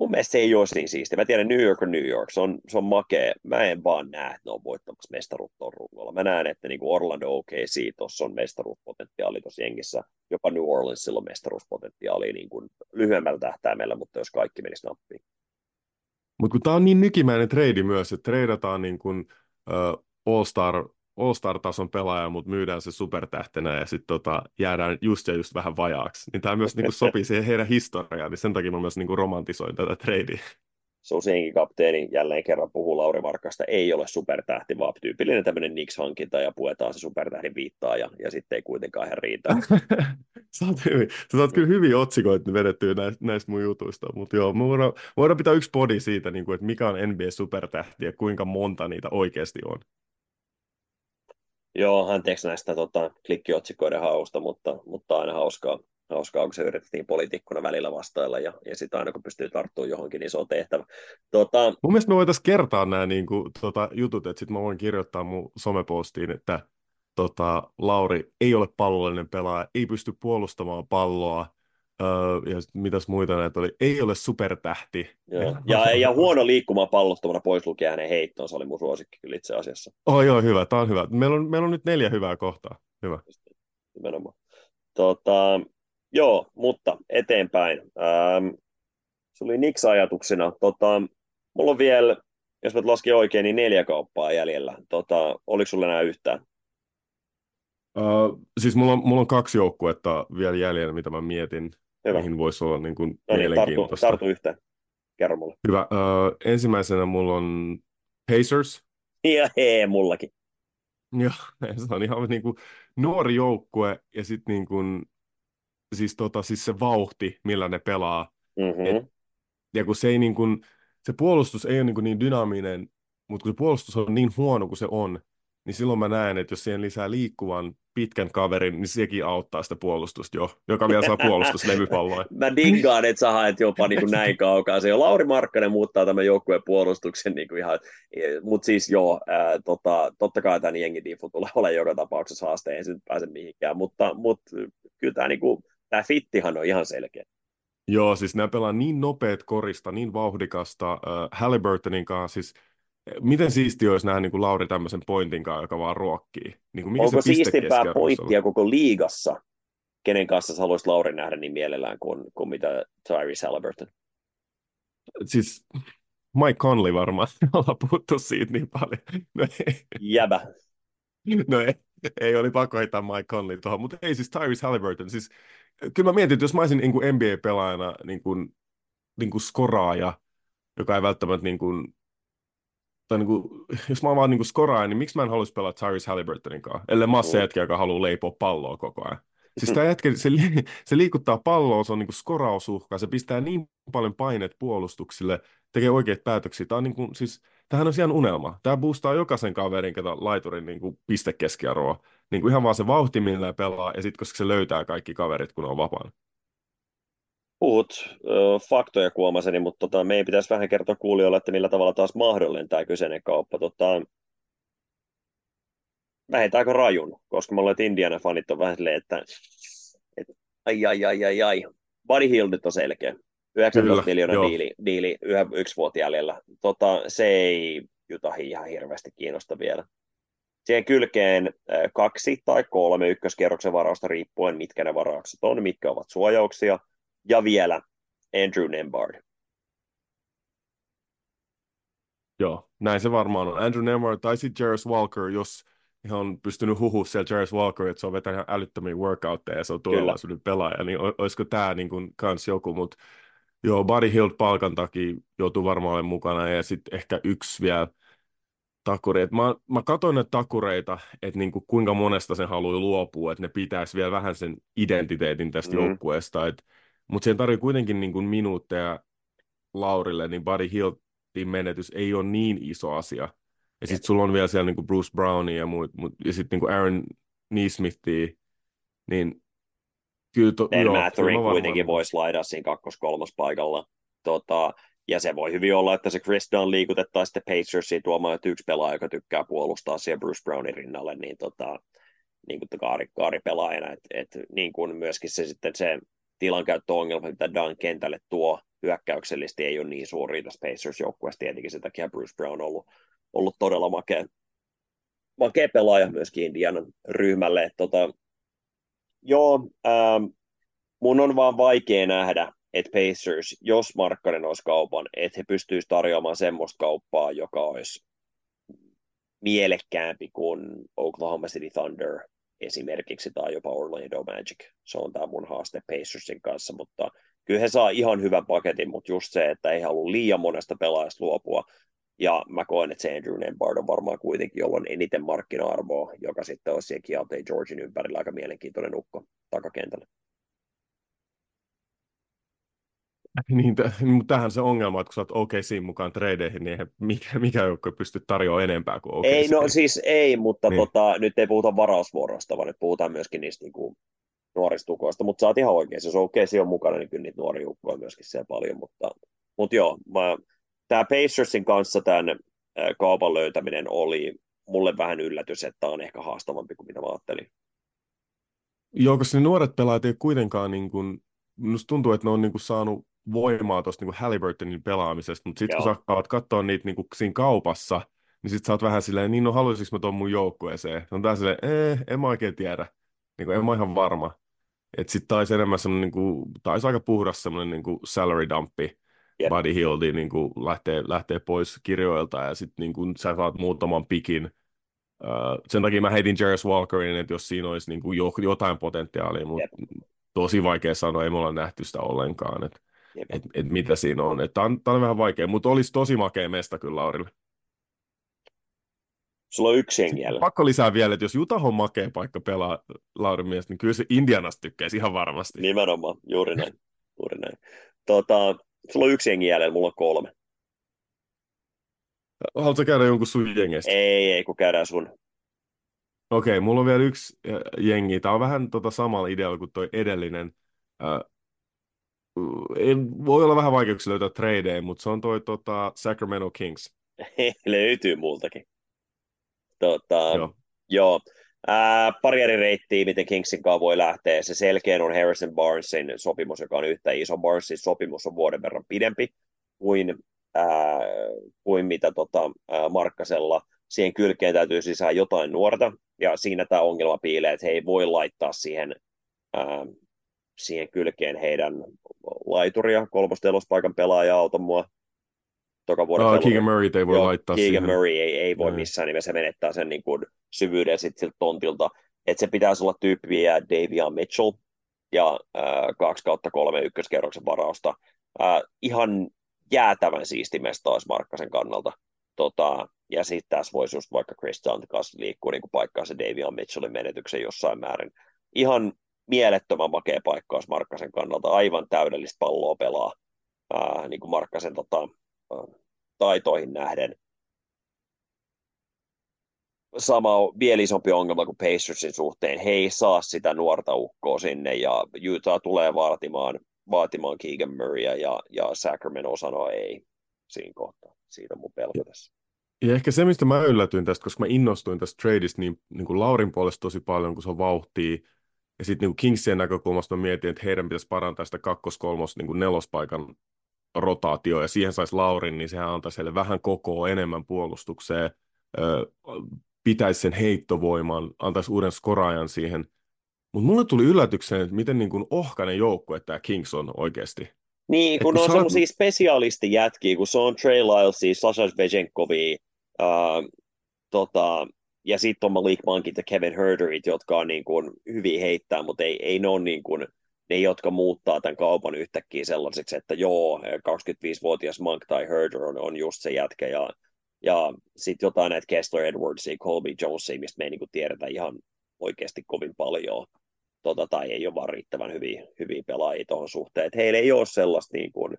Mun mielestä se ei olisi niin siisti. Mä tiedän New York on New York, se on, se on makea. Mä en vaan näe, että ne on voittamassa mestaruutta ruudulla. Mä näen, että niin kuin Orlando OKC tuossa on mestaruuspotentiaali tuossa jengissä. Jopa New Orleansilla on mestaruuspotentiaali niin kuin lyhyemmällä tähtäimellä, mutta jos kaikki menisi nappiin. Mutta kun tämä on niin nykimäinen trade myös, että treidataan niin kuin, uh, All-Star All-Star-tason pelaaja, mutta myydään se supertähtenä ja sitten tota, jäädään just ja just vähän vajaaksi. Niin tämä myös niinku sopii siihen heidän historiaan, niin sen takia mä myös niinku romantisoin tätä tradea. Susienkin kapteeni jälleen kerran puhuu Lauri Markkasta, ei ole supertähti, vaan tyypillinen tämmöinen Nix-hankinta ja puetaan se supertähdin viittaa ja, ja sitten ei kuitenkaan ihan riitä. sä, oot hyvin, sä oot kyllä hyvin otsikoita vedettyä näistä, näistä mun jutuista, mutta joo, me voidaan, voidaan pitää yksi podi siitä, niin kuin, että mikä on NBA-supertähti ja kuinka monta niitä oikeasti on. Joo, anteeksi näistä tota, klikkiotsikoiden hausta, mutta, mutta aina hauskaa, hauskaa, kun se yritettiin poliitikkona välillä vastailla ja, ja sitten aina kun pystyy tarttumaan johonkin, niin se on tehtävä. Tota... Mun mielestä me voitaisiin kertaa nämä niin kuin, tota, jutut, että sitten mä voin kirjoittaa mun somepostiin, että tota, Lauri ei ole pallollinen pelaaja, ei pysty puolustamaan palloa, Öö, ja mitäs muita näitä oli, ei ole supertähti. Joo. Ja, ja huono liikkumaan pallottomana pois lukea hänen heittonsa oli mun suosikki kyllä itse asiassa. Oh joo, hyvä, tämä on hyvä. Meillä on, meillä on nyt neljä hyvää kohtaa. Hyvä. Nimenomaan. Tota, joo, mutta eteenpäin. Ähm, se oli Nix-ajatuksena. Tota, mulla on vielä, jos mä laskin oikein, niin neljä kauppaa jäljellä. Tota, oliko sulla enää yhtään? Uh, siis mulla on, mulla on kaksi joukkuetta vielä jäljellä, mitä mä mietin. Hyvä. mihin voisi olla niin kuin no niin, tartu, tartu yhteen. Kerro mulle. Hyvä. Uh, ensimmäisenä mulla on Pacers. Ja hee, mullakin. Joo, se on ihan niin kuin nuori joukkue ja sitten niin kuin, siis, tota, siis se vauhti, millä ne pelaa. Mm-hmm. Et, ja kun se ei niin kuin, se puolustus ei ole niin, kuin niin dynaaminen, mutta kun se puolustus on niin huono kuin se on, niin silloin mä näen, että jos siihen lisää liikkuvan pitkän kaverin, niin sekin auttaa sitä puolustusta jo, joka vielä saa puolustuslevypalloja. mä diggaan, että sä haet jopa niin kuin näin kaukaa. Se jo Lauri Markkanen muuttaa tämän joukkueen puolustuksen niin kuin ihan, mutta siis joo, ää, tota, totta kai tämän jengi difu tulee olemaan joka tapauksessa haaste, ei se nyt pääse mihinkään, mutta, mutta kyllä tämä, niin kuin, tämä fittihan on ihan selkeä. Joo, siis nämä pelaa niin nopeat korista, niin vauhdikasta. Äh, Halliburtonin kanssa, siis miten siisti olisi nähdä niin kuin Lauri tämmöisen pointin kanssa, joka vaan ruokkii? Niin kuin mikä Onko se siistipää pointtia koko liigassa? Kenen kanssa sä haluaisit Lauri nähdä niin mielellään kuin, kuin mitä Tyrese Halliburton? Siis Mike Conley varmaan, ollaan puhuttu siitä niin paljon. No ei. Jäbä. No ei, ei oli pakko heittää Mike Conley tuohon, mutta ei siis Tyrese Halliburton. Siis, kyllä mä mietin, että jos mä olisin niin NBA-pelaajana niin kuin, niin kuin skoraaja, joka ei välttämättä niin kuin, tai niin kuin, jos mä vaan niin skoraaja, niin miksi mä en haluaisi pelata Tyrese Halliburtonin kanssa, ellei mä se jätkä, joka haluaa leipoa palloa koko ajan. Siis tämä jätkä, se, se liikuttaa palloa, se on niin skorausuhka, se pistää niin paljon painet puolustuksille, tekee oikeita päätöksiä. Tämä on niin kuin, siis, tämähän on ihan unelma. Tämä boostaa jokaisen kaverin, ketä laiturin niin kuin pistekeskiarvoa. Niin kuin ihan vaan se vauhti, millä pelaa, ja sitten koska se löytää kaikki kaverit, kun on vapaana puhut äh, faktoja kuomaseni, mutta tota, meidän pitäisi vähän kertoa kuulijoille, että millä tavalla taas mahdollinen tämä kyseinen kauppa. Tota, vähentääkö rajun, koska me ollaan, Indiana-fanit on vähän silleen, että, että ai ai ai ai ai. Buddy Hill nyt on selkeä. 19 miljoonaa diili, diili yhä, yksi vuosi jäljellä. Tota, se ei Jutahi ihan hirveästi kiinnosta vielä. Siihen kylkeen kaksi tai kolme ykköskierroksen varausta riippuen, mitkä ne varaukset on, mitkä ovat suojauksia – ja vielä Andrew Nembard. Joo, näin se varmaan on. Andrew Nembard tai sitten Jairus Walker, jos ihan on pystynyt huhua siellä Jairus Walker, että se on vetänyt ihan älyttömiä workoutteja ja se on tulevaisuuden pelaaja, niin olisiko tämä niin kuin kans joku, mutta joo, Buddy Hill palkan takia joutuu varmaan olemaan mukana ja sitten ehkä yksi vielä takuri. Et mä, mä katsoin näitä takureita, että niinku kuinka monesta sen haluaa luopua, että ne pitäisi vielä vähän sen identiteetin tästä mm. joukkueesta, että mutta siihen tarvii kuitenkin niin kuin minuutteja Laurille, niin Buddy Hillin menetys ei ole niin iso asia. Ja sitten sulla on vielä siellä niin kuin Bruce Brownia ja muut, mut, ja sitten niin Aaron Neesmithia, niin kyllä... To, ben joo, Matherin kuitenkin voisi laida siinä kakkos-kolmas paikalla. Tota, ja se voi hyvin olla, että se Chris Dunn liikutettaisiin sitten Pacersiin tuomaan, että yksi pelaaja, joka tykkää puolustaa siellä Bruce Brownin rinnalle, niin, tota, niin kuin kaari, kaaripelaajana. Et, et, niin kuin myöskin se sitten se tilankäyttöongelma, mitä Dan kentälle tuo hyökkäyksellisesti ei ole niin suuri tässä Pacers-joukkueessa. Tietenkin sen takia Bruce Brown on ollut, ollut todella makea, makea pelaaja myöskin Indianan ryhmälle. Tota, joo, ähm, mun on vaan vaikea nähdä, että Pacers, jos Markkanen olisi kaupan, että he pystyisivät tarjoamaan semmoista kauppaa, joka olisi mielekkäämpi kuin Oklahoma City Thunder esimerkiksi tai jopa Orlando Magic. Se on tämä mun haaste Pacersin kanssa, mutta kyllä he saa ihan hyvän paketin, mutta just se, että ei halua liian monesta pelaajasta luopua. Ja mä koen, että se Andrew Nembard on varmaan kuitenkin, jolla on eniten markkina-arvoa, joka sitten on siellä Keontae Georgin ympärillä aika mielenkiintoinen ukko takakentällä. Niin, t- mutta tähän se ongelma, että kun sä oot OKC mukaan tradeihin, niin mikä, mikä joukko pystyy tarjoamaan enempää kuin OKC? Ei, no siis ei, mutta niin. tota, nyt ei puhuta varausvuorosta, vaan nyt puhutaan myöskin niistä niin kuin, nuoristukoista, mutta sä oot ihan oikein, jos OKC on mukana, niin kyllä niitä nuoria ukkoja myöskin siellä paljon, mutta, mutta joo, mä, tämä Pacersin kanssa tämän kaupan löytäminen oli mulle vähän yllätys, että tämä on ehkä haastavampi kuin mitä mä ajattelin. Joo, koska ne nuoret pelaajat ei kuitenkaan, niin kuin, tuntuu, että ne on niin kuin saanut voimaa tuosta niin Halliburtonin pelaamisesta, mutta sitten kun sä alat katsoa niitä niin kuin siinä kaupassa, niin sitten sä oot vähän silleen, niin no haluaisinko mä tuon mun joukkueeseen? On tää silleen, eh, en mä oikein tiedä. Niin kuin, en mä ihan varma. Että sitten taisi enemmän semmoinen, niin kuin, taisi aika puhdas semmoinen niin kuin salary dumpi, yep. Buddy Hildi niin kuin lähtee, lähtee pois kirjoilta ja sitten niin kuin, sä saat muutaman pikin. Uh, sen takia mä heitin Jairus Walkerin, että jos siinä olisi niin kuin jotain potentiaalia, mutta yep. tosi vaikea sanoa, ei me olla nähty sitä ollenkaan. Että että et mitä siinä on. Tämä on, on vähän vaikea, mutta olisi tosi makea mesta kyllä Laurille. Sulla on yksi jengi Pakko lisää vielä, että jos Utah on makea paikka pelaa Laurin mielestä, niin kyllä se Indianasta tykkäisi ihan varmasti. Nimenomaan, juuri näin. Juuri näin. Tota, sulla on yksi jengi jäljellä, mulla on kolme. Haluatko käydä jonkun sun jengestä? Ei, ei, kun käydään sun. Okei, okay, mulla on vielä yksi jengi. Tämä on vähän tota samalla idealla kuin tuo edellinen. Äh, en, voi olla vähän vaikeuksia löytää tradeja, mutta se on toi tota, Sacramento Kings. Löytyy multakin. Tota, joo. joo. Ää, pari eri reittiä, miten Kingsin kanssa voi lähteä. Se selkeän on Harrison Barnesin sopimus, joka on yhtä iso. Barnesin sopimus on vuoden verran pidempi kuin, ää, kuin mitä tota, ää, Markkasella. Siihen kylkeen täytyy sisään jotain nuorta, ja siinä tämä ongelma piilee, että he ei voi laittaa siihen, ää, siihen kylkeen heidän laituria, kolmostelospaikan pelaajaa, auta mua toka vuoden oh, Keegan Murray ei voi Joo, laittaa Keegan siihen. Murray ei, ei voi missään nimessä, se menettää sen niin kuin, syvyyden sitten siltä tontilta. Että se pitäisi olla tyyppiä Davion Mitchell ja äh, 2 kautta 3 ykköskerroksen varausta. Äh, ihan jäätävän siisti mestaus Markkasen kannalta. Tota, ja sitten tässä voisi just vaikka Chris Dunn kanssa liikkua niin paikkaa se Davion Mitchellin menetyksen jossain määrin. Ihan mielettömän makea paikkaus Markkasen kannalta, aivan täydellistä palloa pelaa, ää, niin kuin Markkasen tota, taitoihin nähden. Sama on vielä isompi ongelma kuin Pacersin suhteen. He ei saa sitä nuorta ukkoa sinne ja Utah tulee vaatimaan, vaatimaan Keegan Murrayä ja, ja Sacramento sanoo ei siinä kohtaa. Siitä mun pelko tässä. Ja ehkä se, mistä mä yllätyin tästä, koska mä innostuin tästä tradeista niin, niin kuin Laurin puolesta tosi paljon, kun se on vauhtia. Ja sitten niin Kingsien näkökulmasta mä mietin, että heidän pitäisi parantaa sitä kakkos-kolmos niin kuin nelospaikan rotaatio ja siihen saisi Laurin, niin sehän antaisi heille vähän kokoa enemmän puolustukseen, pitäisi sen heittovoiman, antaisi uuden skoraajan siihen. Mutta mulle tuli yllätykseen, että miten niin kuin ohkainen joukkue tämä Kings on oikeasti. Niin, kun, kun on saat... semmoisia spesialistijätkiä, kun se on Trey Lylesia, Sasha Vejenkovia, uh, tota, ja sitten on Malik Monkit ja Kevin Herderit, jotka on niin kuin hyviä heittää, mutta ei, ei ne ole niin kuin ne, jotka muuttaa tämän kaupan yhtäkkiä sellaiseksi, että joo, 25-vuotias Monk tai Herder on, on just se jätkä, ja, ja sitten jotain näitä Kessler Edwardsia, Colby Jonesia, mistä me ei niin tiedetä ihan oikeasti kovin paljon, tota, tai ei ole vaan riittävän hyviä, hyviä pelaajia tuohon suhteen, että heillä ei ole sellaista niin kuin,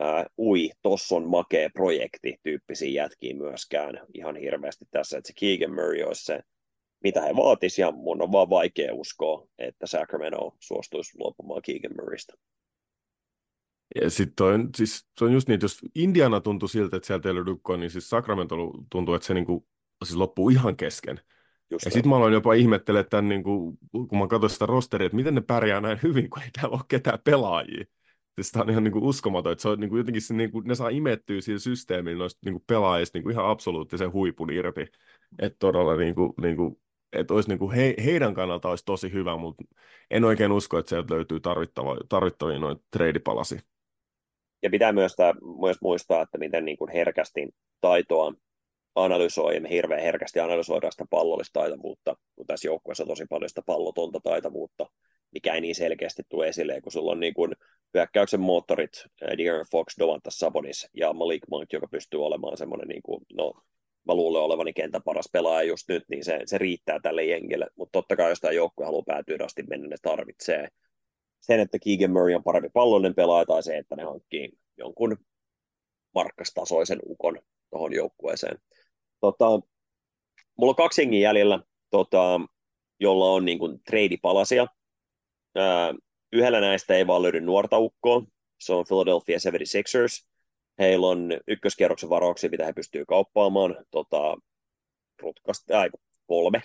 ää, ui, tossa on makea projekti tyyppisiä jätkiä myöskään ihan hirveästi tässä, että se Keegan Murray olisi se mitä he vaatisivat, ja mun on vaan vaikea uskoa, että Sacramento suostuisi luopumaan Keegan Murraysta. Ja sitten on, siis, se on just niin, että jos Indiana tuntui siltä, että sieltä ei löydy niin siis Sacramento tuntuu, että se niinku, siis loppuu ihan kesken. Just ja sitten mä aloin jopa ihmettelemään tämän, niin kuin, kun mä katsoin sitä rosteria, että miten ne pärjää näin hyvin, kun ei täällä ole ketään pelaajia. Siis tämä on ihan niin kuin uskomaton, että se on niin kuin jotenkin se, niin kuin, ne saa imettyä siihen systeemiin noista niin kuin pelaajista niin kuin ihan absoluuttisen huipun irti. Että todella niin kuin, niin kuin, että olisi niin kuin he, heidän kannalta olisi tosi hyvä, mutta en oikein usko, että sieltä löytyy tarvittava, tarvittavia noita treidipalasi. Ja pitää myös, tämä, myös muistaa, että miten niin kuin herkästi taitoa analysoi, me hirveän herkästi analysoidaan sitä pallollista taitavuutta, kun tässä joukkueessa on tosi paljon sitä pallotonta taitavuutta, mikä ei niin selkeästi tule esille, kun sulla on niin kuin hyökkäyksen moottorit, De'Aaron Fox, Domantas Sabonis ja Malik Monk, joka pystyy olemaan semmoinen niin kuin, no, mä luulen olevani kentän paras pelaaja just nyt, niin se, se riittää tälle jengille. Mutta totta kai, jos tämä joukkue haluaa päätyä asti mennä, ne tarvitsee sen, että Keegan Murray on parempi pallollinen pelaaja, tai se, että ne hankkii jonkun markkastasoisen ukon tuohon joukkueeseen. Tota, mulla on kaksi jengiä jäljellä, tota, jolla on niin kuin treidipalasia. Ää, yhdellä näistä ei vaan löydy nuorta ukkoa, se on Philadelphia 76ers. Heillä on ykköskierroksen varauksia, mitä he pystyvät kauppaamaan, tota, rutkasta, äh, kolme,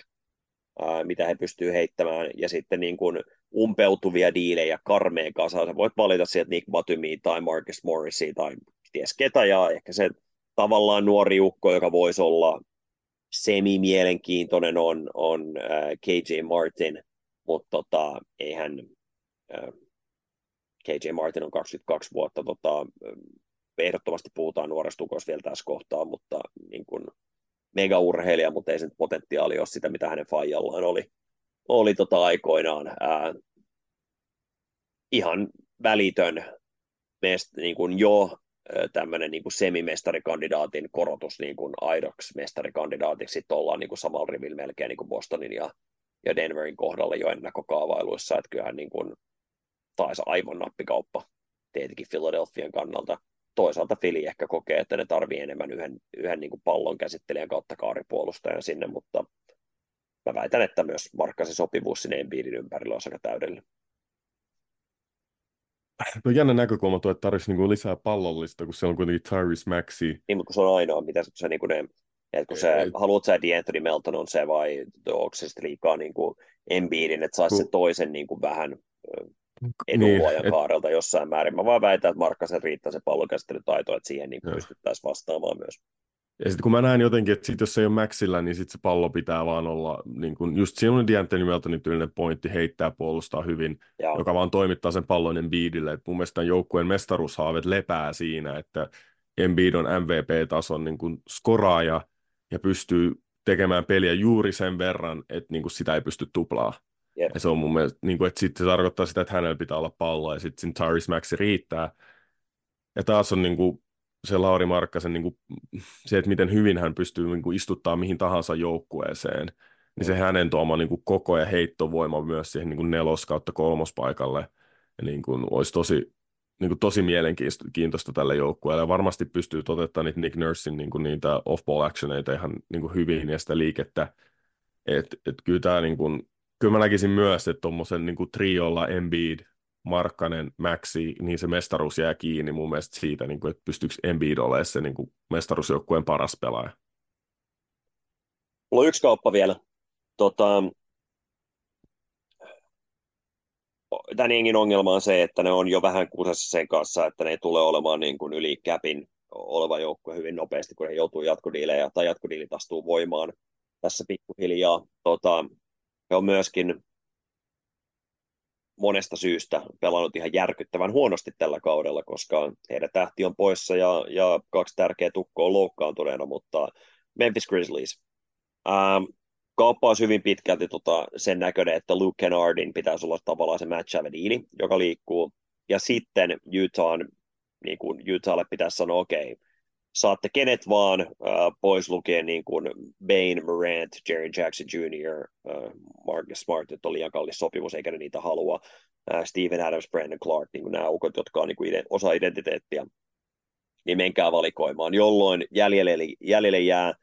äh, mitä he pystyvät heittämään, ja sitten niin kuin umpeutuvia diilejä karmeen kanssa. Sä voit valita sieltä Nick Batymia tai Marcus Morrisia tai ties ketä, ja ehkä se tavallaan nuori ukko, joka voisi olla semi-mielenkiintoinen, on, on äh, KJ Martin, mutta tota, eihän äh, KJ Martin on 22 vuotta tota, ehdottomasti puhutaan nuoresta tukosta vielä tässä kohtaa, mutta niin kuin mega-urheilija, mutta ei sen potentiaali ole sitä, mitä hänen faijallaan oli, oli tota aikoinaan. Ää, ihan välitön mest, niin kuin jo tämmöinen niin semimestarikandidaatin korotus niin kuin aidoksi mestarikansdidaatiksi. Sitten ollaan niin kuin samalla rivillä melkein niin kuin Bostonin ja, ja Denverin kohdalla jo ennakkokaavailuissa, että kyllähän niin kuin taisi aivan nappikauppa tietenkin Philadelphian kannalta toisaalta Fili ehkä kokee, että ne tarvii enemmän yhden, yhden niin kuin pallon käsittelijän kautta kaaripuolustajan sinne, mutta mä väitän, että myös Markkasen sopivuus sinne Embiidin ympärillä on aika täydellinen. Tuo jännä näkökulma tuo, että tarvitsisi niinku lisää pallollista, kun se on kuitenkin Tyrese Maxi. Niin, mutta kun se on ainoa, mitä se, niin kuin ne, että kun se, et, haluat sä, että Anthony Melton on se vai onko se sitten liikaa niin kuin Embiidin, että saisi kun... se toisen niin kuin vähän edunluojan niin, kaarelta et... jossain määrin. Mä vaan väitän, että Markkasen riittää se pallonkäsittelytaito, että siihen niin pystyttäisiin vastaamaan myös. Ja sitten kun mä näen jotenkin, että sit jos se ei ole Maxilla, niin sitten se pallo pitää vaan olla niin kun just silloin D'Anthony Meltonin tyylinen pointti, heittää puolustaa hyvin, Joo. joka vaan toimittaa sen pallon Embiidille. Et mun mielestä joukkueen mestaruushaavet lepää siinä, että Embiid on MVP-tason niin kun skoraaja ja pystyy tekemään peliä juuri sen verran, että niin sitä ei pysty tuplaa. Yep. Ja se on mun mielestä, niin kuin, että sitten se tarkoittaa sitä, että hänellä pitää olla pallo ja sitten Tyrese Maxi riittää. Ja taas on niin kuin, se Lauri Markkasen, niin kuin, se, että miten hyvin hän pystyy niin kuin, istuttaa mihin tahansa joukkueeseen, niin se hänen tuoma niin kuin, koko ja heittovoima myös siihen niin kuin nelos kautta kolmospaikalle ja niin kuin, olisi tosi, niin kuin, tosi mielenkiintoista tälle joukkueelle. Ja varmasti pystyy toteuttamaan niitä Nick Nursin niin kuin, niitä off-ball actioneita ihan niin kuin, hyvin ja sitä liikettä. Että et, kyllä tämä niin kuin, kyllä mä näkisin myös, että tuommoisen niin triolla Embiid, Markkanen, Maxi, niin se mestaruus jää kiinni mun mielestä siitä, niin kuin, että pystyykö Embiid olemaan se niin kuin mestaruusjoukkueen paras pelaaja. Mulla on yksi kauppa vielä. Tota, tämän jengin ongelma on se, että ne on jo vähän kusessa sen kanssa, että ne ei tule olemaan niin kuin yli käpin oleva joukkue hyvin nopeasti, kun ne joutuu jatkodiilejä tai jatkodiilit astuu voimaan tässä pikkuhiljaa. Tota, he on myöskin monesta syystä pelannut ihan järkyttävän huonosti tällä kaudella, koska heidän tähti on poissa ja, ja kaksi tärkeää tukkoa on loukkaantuneena, mutta Memphis Grizzlies. Ähm, kauppa olisi hyvin pitkälti tota, sen näköinen, että Luke Kennardin pitäisi olla tavallaan se Chavadini, joka liikkuu, ja sitten Utah, niin kuin Utahlle pitäisi sanoa, okei, okay, saatte kenet vaan, äh, pois lukien niin kuin Bain, Morant, Jerry Jackson Jr., Marcus Smart, että on liian kallis sopimus, eikä ne niitä halua, äh, Steven Adams, Brandon Clark, niin kuin nämä ukot, jotka on niin kuin osa identiteettiä, niin menkää valikoimaan, jolloin jäljelle, jäljelle jää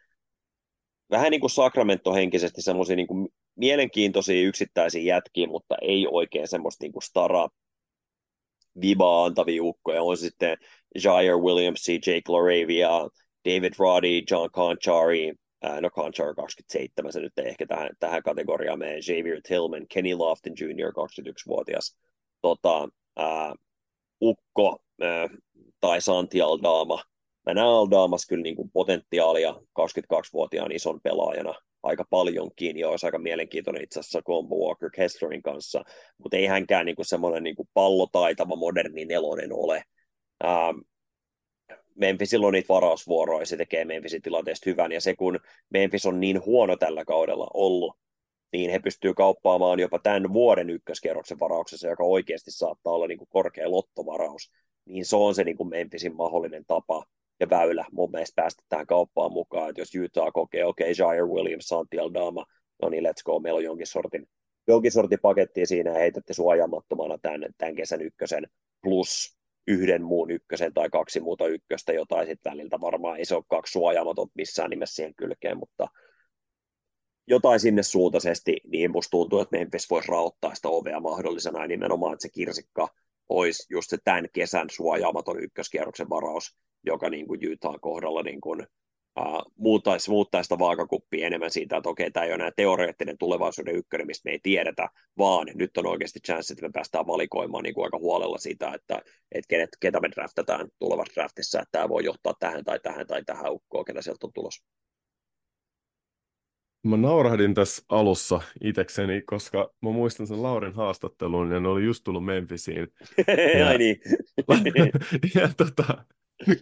vähän niin kuin Sacramento-henkisesti semmoisia niin kuin mielenkiintoisia yksittäisiä jätkiä, mutta ei oikein semmoista niin kuin stara vibaa antavia ukkoja. On sitten Jair Williams, Jake Laravia, David Roddy, John Conchari, äh, no Conchar 27, se nyt ei ehkä tähän, tähän kategoriaan mene, Xavier Tillman, Kenny Lofton Jr., 21-vuotias tota, äh, ukko äh, tai Santi Aldama. Mä näen Aldamas kyllä niin kuin potentiaalia 22-vuotiaan ison pelaajana aika paljonkin, ja olisi aika mielenkiintoinen itse asiassa Combo Walker Kesslerin kanssa, mutta ei hänkään niin kuin semmoinen niin kuin pallotaitava moderni nelonen ole. Ähm, Memphisillä on niitä varausvuoroja, se tekee Memphisin tilanteesta hyvän, ja se kun Memphis on niin huono tällä kaudella ollut, niin he pystyvät kauppaamaan jopa tämän vuoden ykköskerroksen varauksessa, joka oikeasti saattaa olla niin kuin korkea lottovaraus, niin se on se niin kuin Memphisin mahdollinen tapa ja väylä mun mielestä päästä tähän kauppaan mukaan, että jos Utah kokee, okei, okay, Jair Williams, Santi Aldama, no niin, let's go, meillä on jonkin sortin, jonkin sortin paketti siinä ja heitätte suojaamattomana tämän, tämän kesän ykkösen plus yhden muun ykkösen tai kaksi muuta ykköstä, jotain sitten väliltä. Varmaan ei se ole kaksi suojaamaton missään nimessä siihen kylkeen, mutta jotain sinne suuntaisesti, niin musta tuntuu, että Memphis voisi rauttaa sitä ovea mahdollisena ja nimenomaan, että se kirsikka olisi just se tämän kesän suojaamaton ykköskierroksen varaus, joka niin kuin Utah kohdalla niin kuin, uh, muuttaisi, muuttaisi sitä vaakakuppia enemmän siitä, että okei, tämä ei ole enää teoreettinen tulevaisuuden ykkönen, mistä me ei tiedetä, vaan nyt on oikeasti chance, että me päästään valikoimaan niin kuin aika huolella sitä, että, että kenet, ketä me draftataan tulevassa draftissa, että tämä voi johtaa tähän tai tähän tai tähän ukkoon, ketä sieltä on tulossa. Mä naurahdin tässä alussa itekseni, koska mä muistan sen Laurin haastattelun ja ne oli just tullut Memphisiin. ja, Ai niin. ja tota,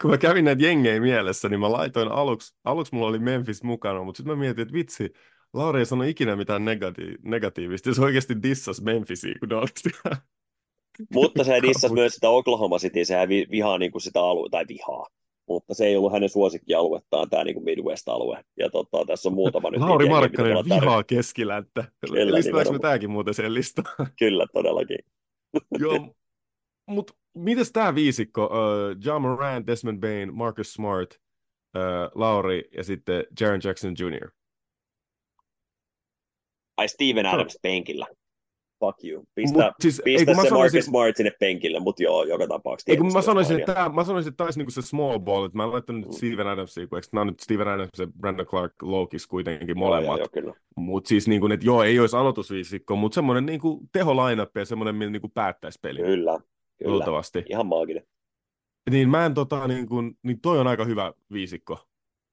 kun mä kävin näitä jengejä mielessä, niin mä laitoin aluksi, aluksi mulla oli Memphis mukana, mutta sitten mä mietin, että vitsi, Lauri ei sano ikinä mitään negati- negatiivista, se oikeasti dissas Memphisia, kun ne Mutta se dissas myös sitä Oklahoma City, sehän vihaa niin kuin sitä alue, tai vihaa, mutta se ei ollut hänen suosikkialuettaan, tämä niin Midwest-alue. Ja tota, tässä on muutama nyt. Lauri Markkanen vihaa keskilänttä. Listataanko me tämäkin muuten sen listaan? Kyllä, todellakin. Joo, mutta mites tämä viisikko? Uh, John Moran, Desmond Bain, Marcus Smart, uh, Lauri ja sitten Jaron Jackson Jr. Ai Steven Adams penkillä. Fuck you. Pistä, Mut siis, pistä kun se sanoisin- Marcus Smart sinne penkille, mutta joo, joka tapauksessa. Ei, kun mä sanoisin, että tää, mä sanoisin, että taisi niinku se small ball, että mä en laittanut Mm. nyt Steven Adamsia, kun eikö nyt Steven Adams ja Brandon Clark Lokis kuitenkin molemmat. joo, joo. Mutta siis niin kuin, että joo, ei olisi aloitusviisikko, mutta semmoinen niin kuin teho lineup ja semmoinen, millä niin kuin päättäisi peli. Kyllä, kyllä. Luultavasti. Ihan maaginen. Niin mä en tota, niin, kuin, niin toi on aika hyvä viisikko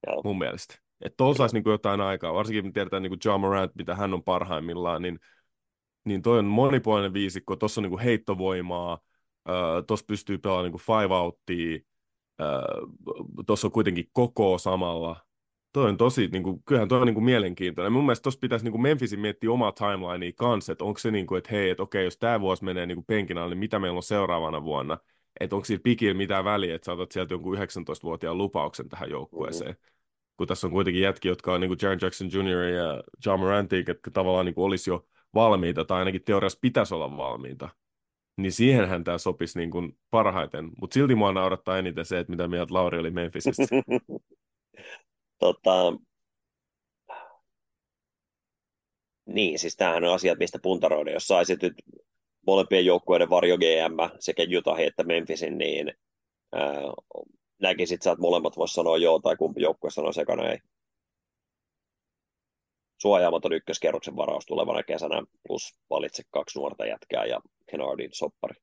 Joo. mun mielestä. Että tuolla saisi niin jotain aikaa, varsinkin me tiedetään niin kuin John Morant, mitä hän on parhaimmillaan, niin, niin toi on monipuolinen viisikko, tuossa on niin kuin heittovoimaa, tuossa pystyy pelaamaan niin kuin five outtia, tuossa on kuitenkin koko samalla. Toi on tosi, niin kuin, kyllähän toi on niin kuin mielenkiintoinen. Mun mielestä tuossa pitäisi niin kuin Memphisin miettiä omaa timelinea kanssa, että onko se niin kuin, että hei, että okei, jos tämä vuosi menee niin kuin penkin alle, niin mitä meillä on seuraavana vuonna? Että onko sillä pikillä mitään väliä, että saatat sieltä jonkun 19-vuotiaan lupauksen tähän joukkueeseen. Mm-hmm. Kun tässä on kuitenkin jätki, jotka on niin kuin Jaren Jackson Jr. ja John Morant, jotka tavallaan niin kuin olisi jo valmiita, tai ainakin teoriassa pitäisi olla valmiita. Niin siihenhän tämä sopisi niin kuin parhaiten. Mutta silti mua naurattaa eniten se, että mitä mieltä Lauri oli Memphisistä. tota, niin, siis tämähän on asiat, mistä puntaroida. Jos saisit nyt molempien joukkueiden varjo GM sekä Utahin että Memphisin, niin ää, näkisit sä, että molemmat vois sanoa joo tai kumpi joukkue sanoo sekana ei. Suojaamaton ykköskerroksen varaus tulevana kesänä, plus valitse kaksi nuorta jätkää ja Kennardin soppari.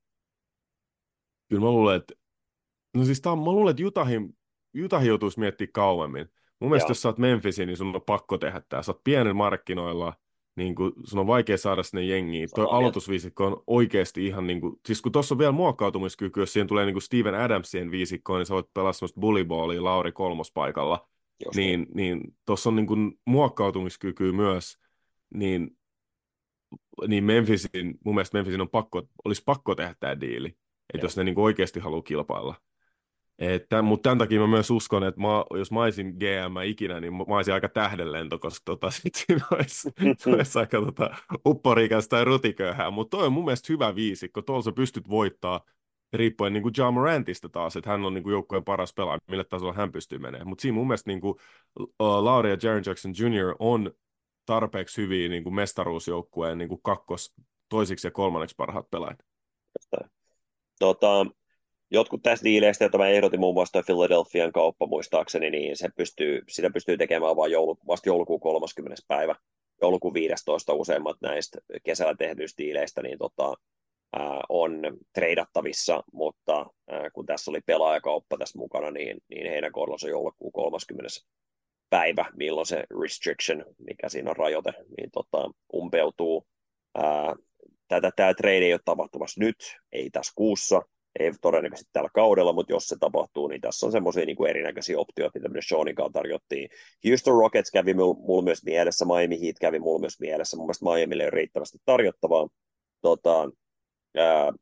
Kyllä mä luulen, että... No siis tää on, mä luulen, että Utahin, Utahin joutuisi miettimään kauemmin. Mun mielestä Joo. jos sä oot Memphisin, niin sun on pakko tehdä tää. Sä oot pienen markkinoilla, niin kun sun on vaikea saada sinne Samaa mieltä. aloitusviisikko on oikeasti ihan niin kuin, siis kun tuossa on vielä muokkautumiskyky, jos siihen tulee niin kuin Steven Adamsien viisikkoon, niin sä voit pelaa semmoista bullyballia Lauri kolmospaikalla. Jos Niin, niin tuossa on niin kuin muokkautumiskyky myös, niin, niin Memphisin, mun mielestä Memphisin on pakko, olisi pakko tehdä tämä diili, että jos ne niin kuin oikeasti haluaa kilpailla. Että, mutta tämän takia mä myös uskon, että mä, jos mä olisin GM ikinä, niin mä olisin aika tähdenlento, koska tota, sit siinä olisi, olisi aika tota, upporikästä tai rutiköyhää. Mutta toi on mun mielestä hyvä viisikko. Tuolla sä pystyt voittaa riippuen niin kuin John Morantista taas, että hän on niin kuin joukkueen paras pelaaja, mille tasolla hän pystyy menemään. Mutta siinä mun mielestä niin kuin, uh, Lauri ja Jaren Jackson Jr. on tarpeeksi hyviä niin kuin mestaruusjoukkueen niin kuin kakkos, toisiksi ja kolmanneksi parhaat pelaajat. tota, jotkut tästä diileistä, joita mä ehdotin muun muassa Philadelphian kauppa muistaakseni, niin se pystyy, sitä pystyy tekemään vain joulu, vasta joulukuun 30. päivä, joulukuun 15 useimmat näistä kesällä tehdyistä diileistä, niin tota, on treidattavissa, mutta kun tässä oli pelaajakauppa tässä mukana, niin, niin heinäkuulla se joulukuun 30. päivä, milloin se restriction, mikä siinä on rajoite, niin tota, umpeutuu. Tätä tämä trade ei ole tapahtumassa nyt, ei tässä kuussa, ei todennäköisesti tällä kaudella, mutta jos se tapahtuu, niin tässä on semmoisia niin erinäköisiä optioita, mitä myös Seanin kanssa tarjottiin. Houston Rockets kävi mul- mulla myös mielessä, Miami Heat kävi mulla myös mielessä, mun mielestä Miamille on riittävästi tarjottavaa. Tota, ää,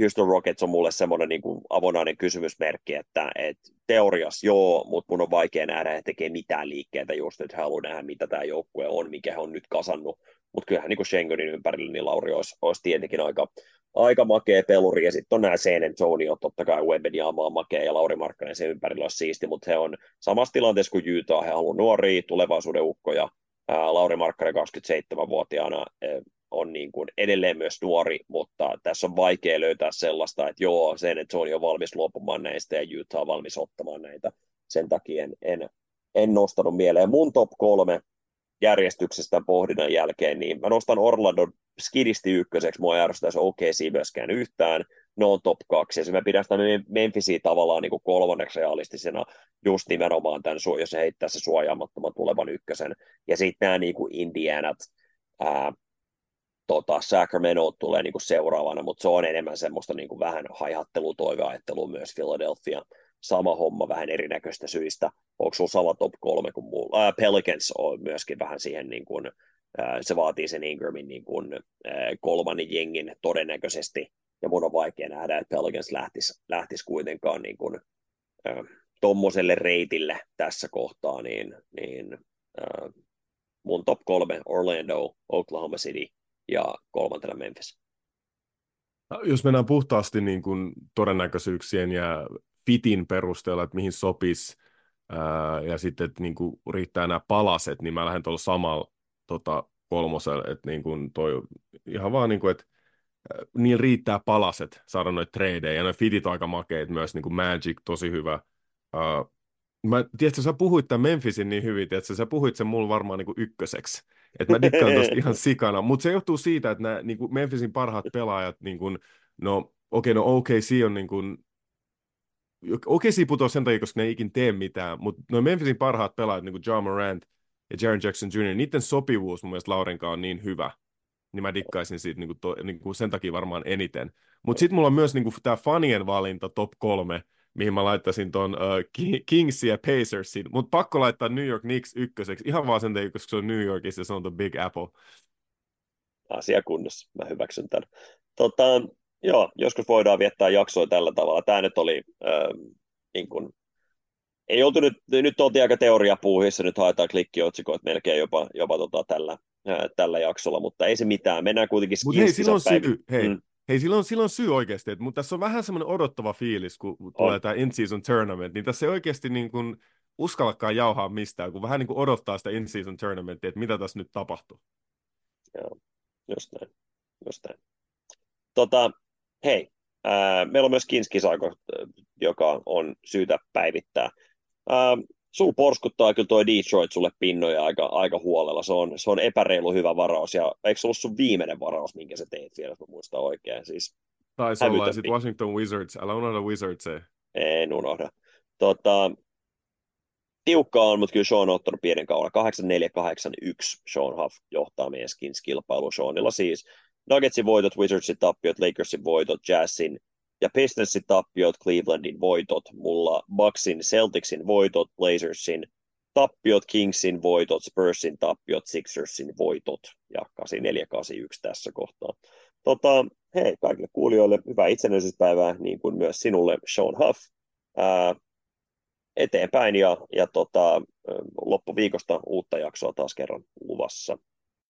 Houston Rockets on mulle semmoinen niin kuin avonainen kysymysmerkki, että et teoriassa joo, mutta mun on vaikea nähdä, että tekee mitään liikkeitä just nyt haluan nähdä, mitä tämä joukkue on, mikä he on nyt kasannut. Mutta kyllähän niin Schengenin ympärillä, niin Lauri olisi, olisi tietenkin aika, aika makea peluri, ja sitten on nämä San Antonio, totta kai Webediama on makea, ja Lauri Markkanen sen ympärillä olisi siisti, mutta he on samassa tilanteessa kuin Utah, he haluaa nuoria, tulevaisuuden ukkoja, Lauri Markkanen 27-vuotiaana ää, on niin kuin edelleen myös nuori, mutta tässä on vaikea löytää sellaista, että joo, sen, että Sony on valmis luopumaan näistä ja Utah valmis ottamaan näitä. Sen takia en, en, en nostanut mieleen. Mun top kolme järjestyksestä pohdinnan jälkeen, niin mä nostan Orlando skidisti ykköseksi, mua ei se OKC myöskään yhtään, ne on top kaksi, ja se mä pidän sitä Memphisia tavallaan niin kuin kolmanneksi realistisena, just nimenomaan tämän, jos se heittää se suojaamattoman tulevan ykkösen, ja sitten nämä niin kuin Indianat, ää, tota, Sacramento tulee niin kuin seuraavana, mutta se on enemmän semmoista niin kuin vähän haihattelutoiveajattelua myös Philadelphia. Sama homma vähän erinäköistä syistä. Onko sulla sama top kolme kuin mulla? Äh, Pelicans on myöskin vähän siihen, niin kuin, äh, se vaatii sen Ingramin niin kuin, äh, kolmannen jengin todennäköisesti, ja mun on vaikea nähdä, että Pelicans lähtisi, lähtisi kuitenkaan niin kuin, äh, tommoselle reitille tässä kohtaa, niin, niin äh, mun top kolme Orlando, Oklahoma City ja kolmantena Memphis. Jos mennään puhtaasti niin kuin todennäköisyyksien ja fitin perusteella, että mihin sopisi, ää, ja sitten että niin kuin riittää nämä palaset, niin mä lähden tuolla samalla tota, kolmoselle, että niin kuin toi, ihan vaan niin kuin, että niillä riittää palaset saada noita tradeja, ja ne fitit aika makeet myös, niin kuin Magic, tosi hyvä. Uh, mä, tiedätkö, sä puhuit tämän Memphisin niin hyvin, tiedätkö, sä puhuit sen mulle varmaan niin kuin ykköseksi. Että mä dikkaan tosta ihan sikana, mutta se johtuu siitä, että nämä niin kuin Memphisin parhaat pelaajat, niin kuin, no okei, okay, no OKC on niin kuin, OKC putoaa sen takia, koska ne ei ikin tee mitään, mutta noin Memphisin parhaat pelaajat, niin kuin John Morant ja Jaren Jackson Jr., niiden sopivuus mun mielestä Laurenkaan on niin hyvä, niin mä dikkaisin siitä niin kuin to, niin kuin sen takia varmaan eniten. Mutta sitten mulla on myös niin kuin tämä fanien valinta top kolme, mihin mä laittaisin ton uh, Kingsin ja Pacersin, mutta pakko laittaa New York Knicks ykköseksi, ihan vaan sen takia, koska se on New Yorkissa ja se on the Big Apple. Asia kunnossa, mä hyväksyn tämän. Tota, joo, joskus voidaan viettää jaksoja tällä tavalla. Tämä nyt oli äh, niin kuin, ei oltu nyt, nyt oltiin aika teoriapuuhissa, nyt haetaan klikkiotsikoita melkein jopa, jopa tota tällä, äh, tällä jaksolla, mutta ei se mitään, mennään kuitenkin Mutta hei, silloin syy, hei, mm. Hei silloin, silloin syy oikeasti, että, mutta tässä on vähän semmoinen odottava fiilis, kun on. tulee tämä in-season tournament, niin tässä ei oikeasti niin kuin uskallakaan jauhaa mistään, kun vähän niin kuin odottaa sitä in-season tournamenttia, että mitä tässä nyt tapahtuu. Joo, just näin, just näin. Tota, hei, ää, meillä on myös Kinskisaiko, joka on syytä päivittää. Ää, sul porskuttaa kyllä toi Detroit sulle pinnoja aika, aika huolella. Se on, se on epäreilu hyvä varaus. Ja eikö se ollut sun viimeinen varaus, minkä sä teit vielä, jos mä muistan oikein? Siis, Taisi olla, ja sitten Washington Wizards. Älä unohda Wizards. En unohda. Tota, tiukkaa on, mutta kyllä Sean on ottanut pienen kauan. 8-4-8-1 Sean Huff johtaa meidän skins-kilpailu. Seanilla siis Nuggetsin voitot, Wizardsin tappiot, Lakersin voitot, Jazzin ja Pistonsin tappiot, Clevelandin voitot, mulla Bucksin, Celticsin voitot, Blazersin tappiot, Kingsin voitot, Spursin tappiot, Sixersin voitot ja 8481 tässä kohtaa. Tota, hei, kaikille kuulijoille hyvää itsenäisyyspäivää, niin kuin myös sinulle, Sean Huff. Ää, eteenpäin ja, ja tota, loppuviikosta uutta jaksoa taas kerran luvassa.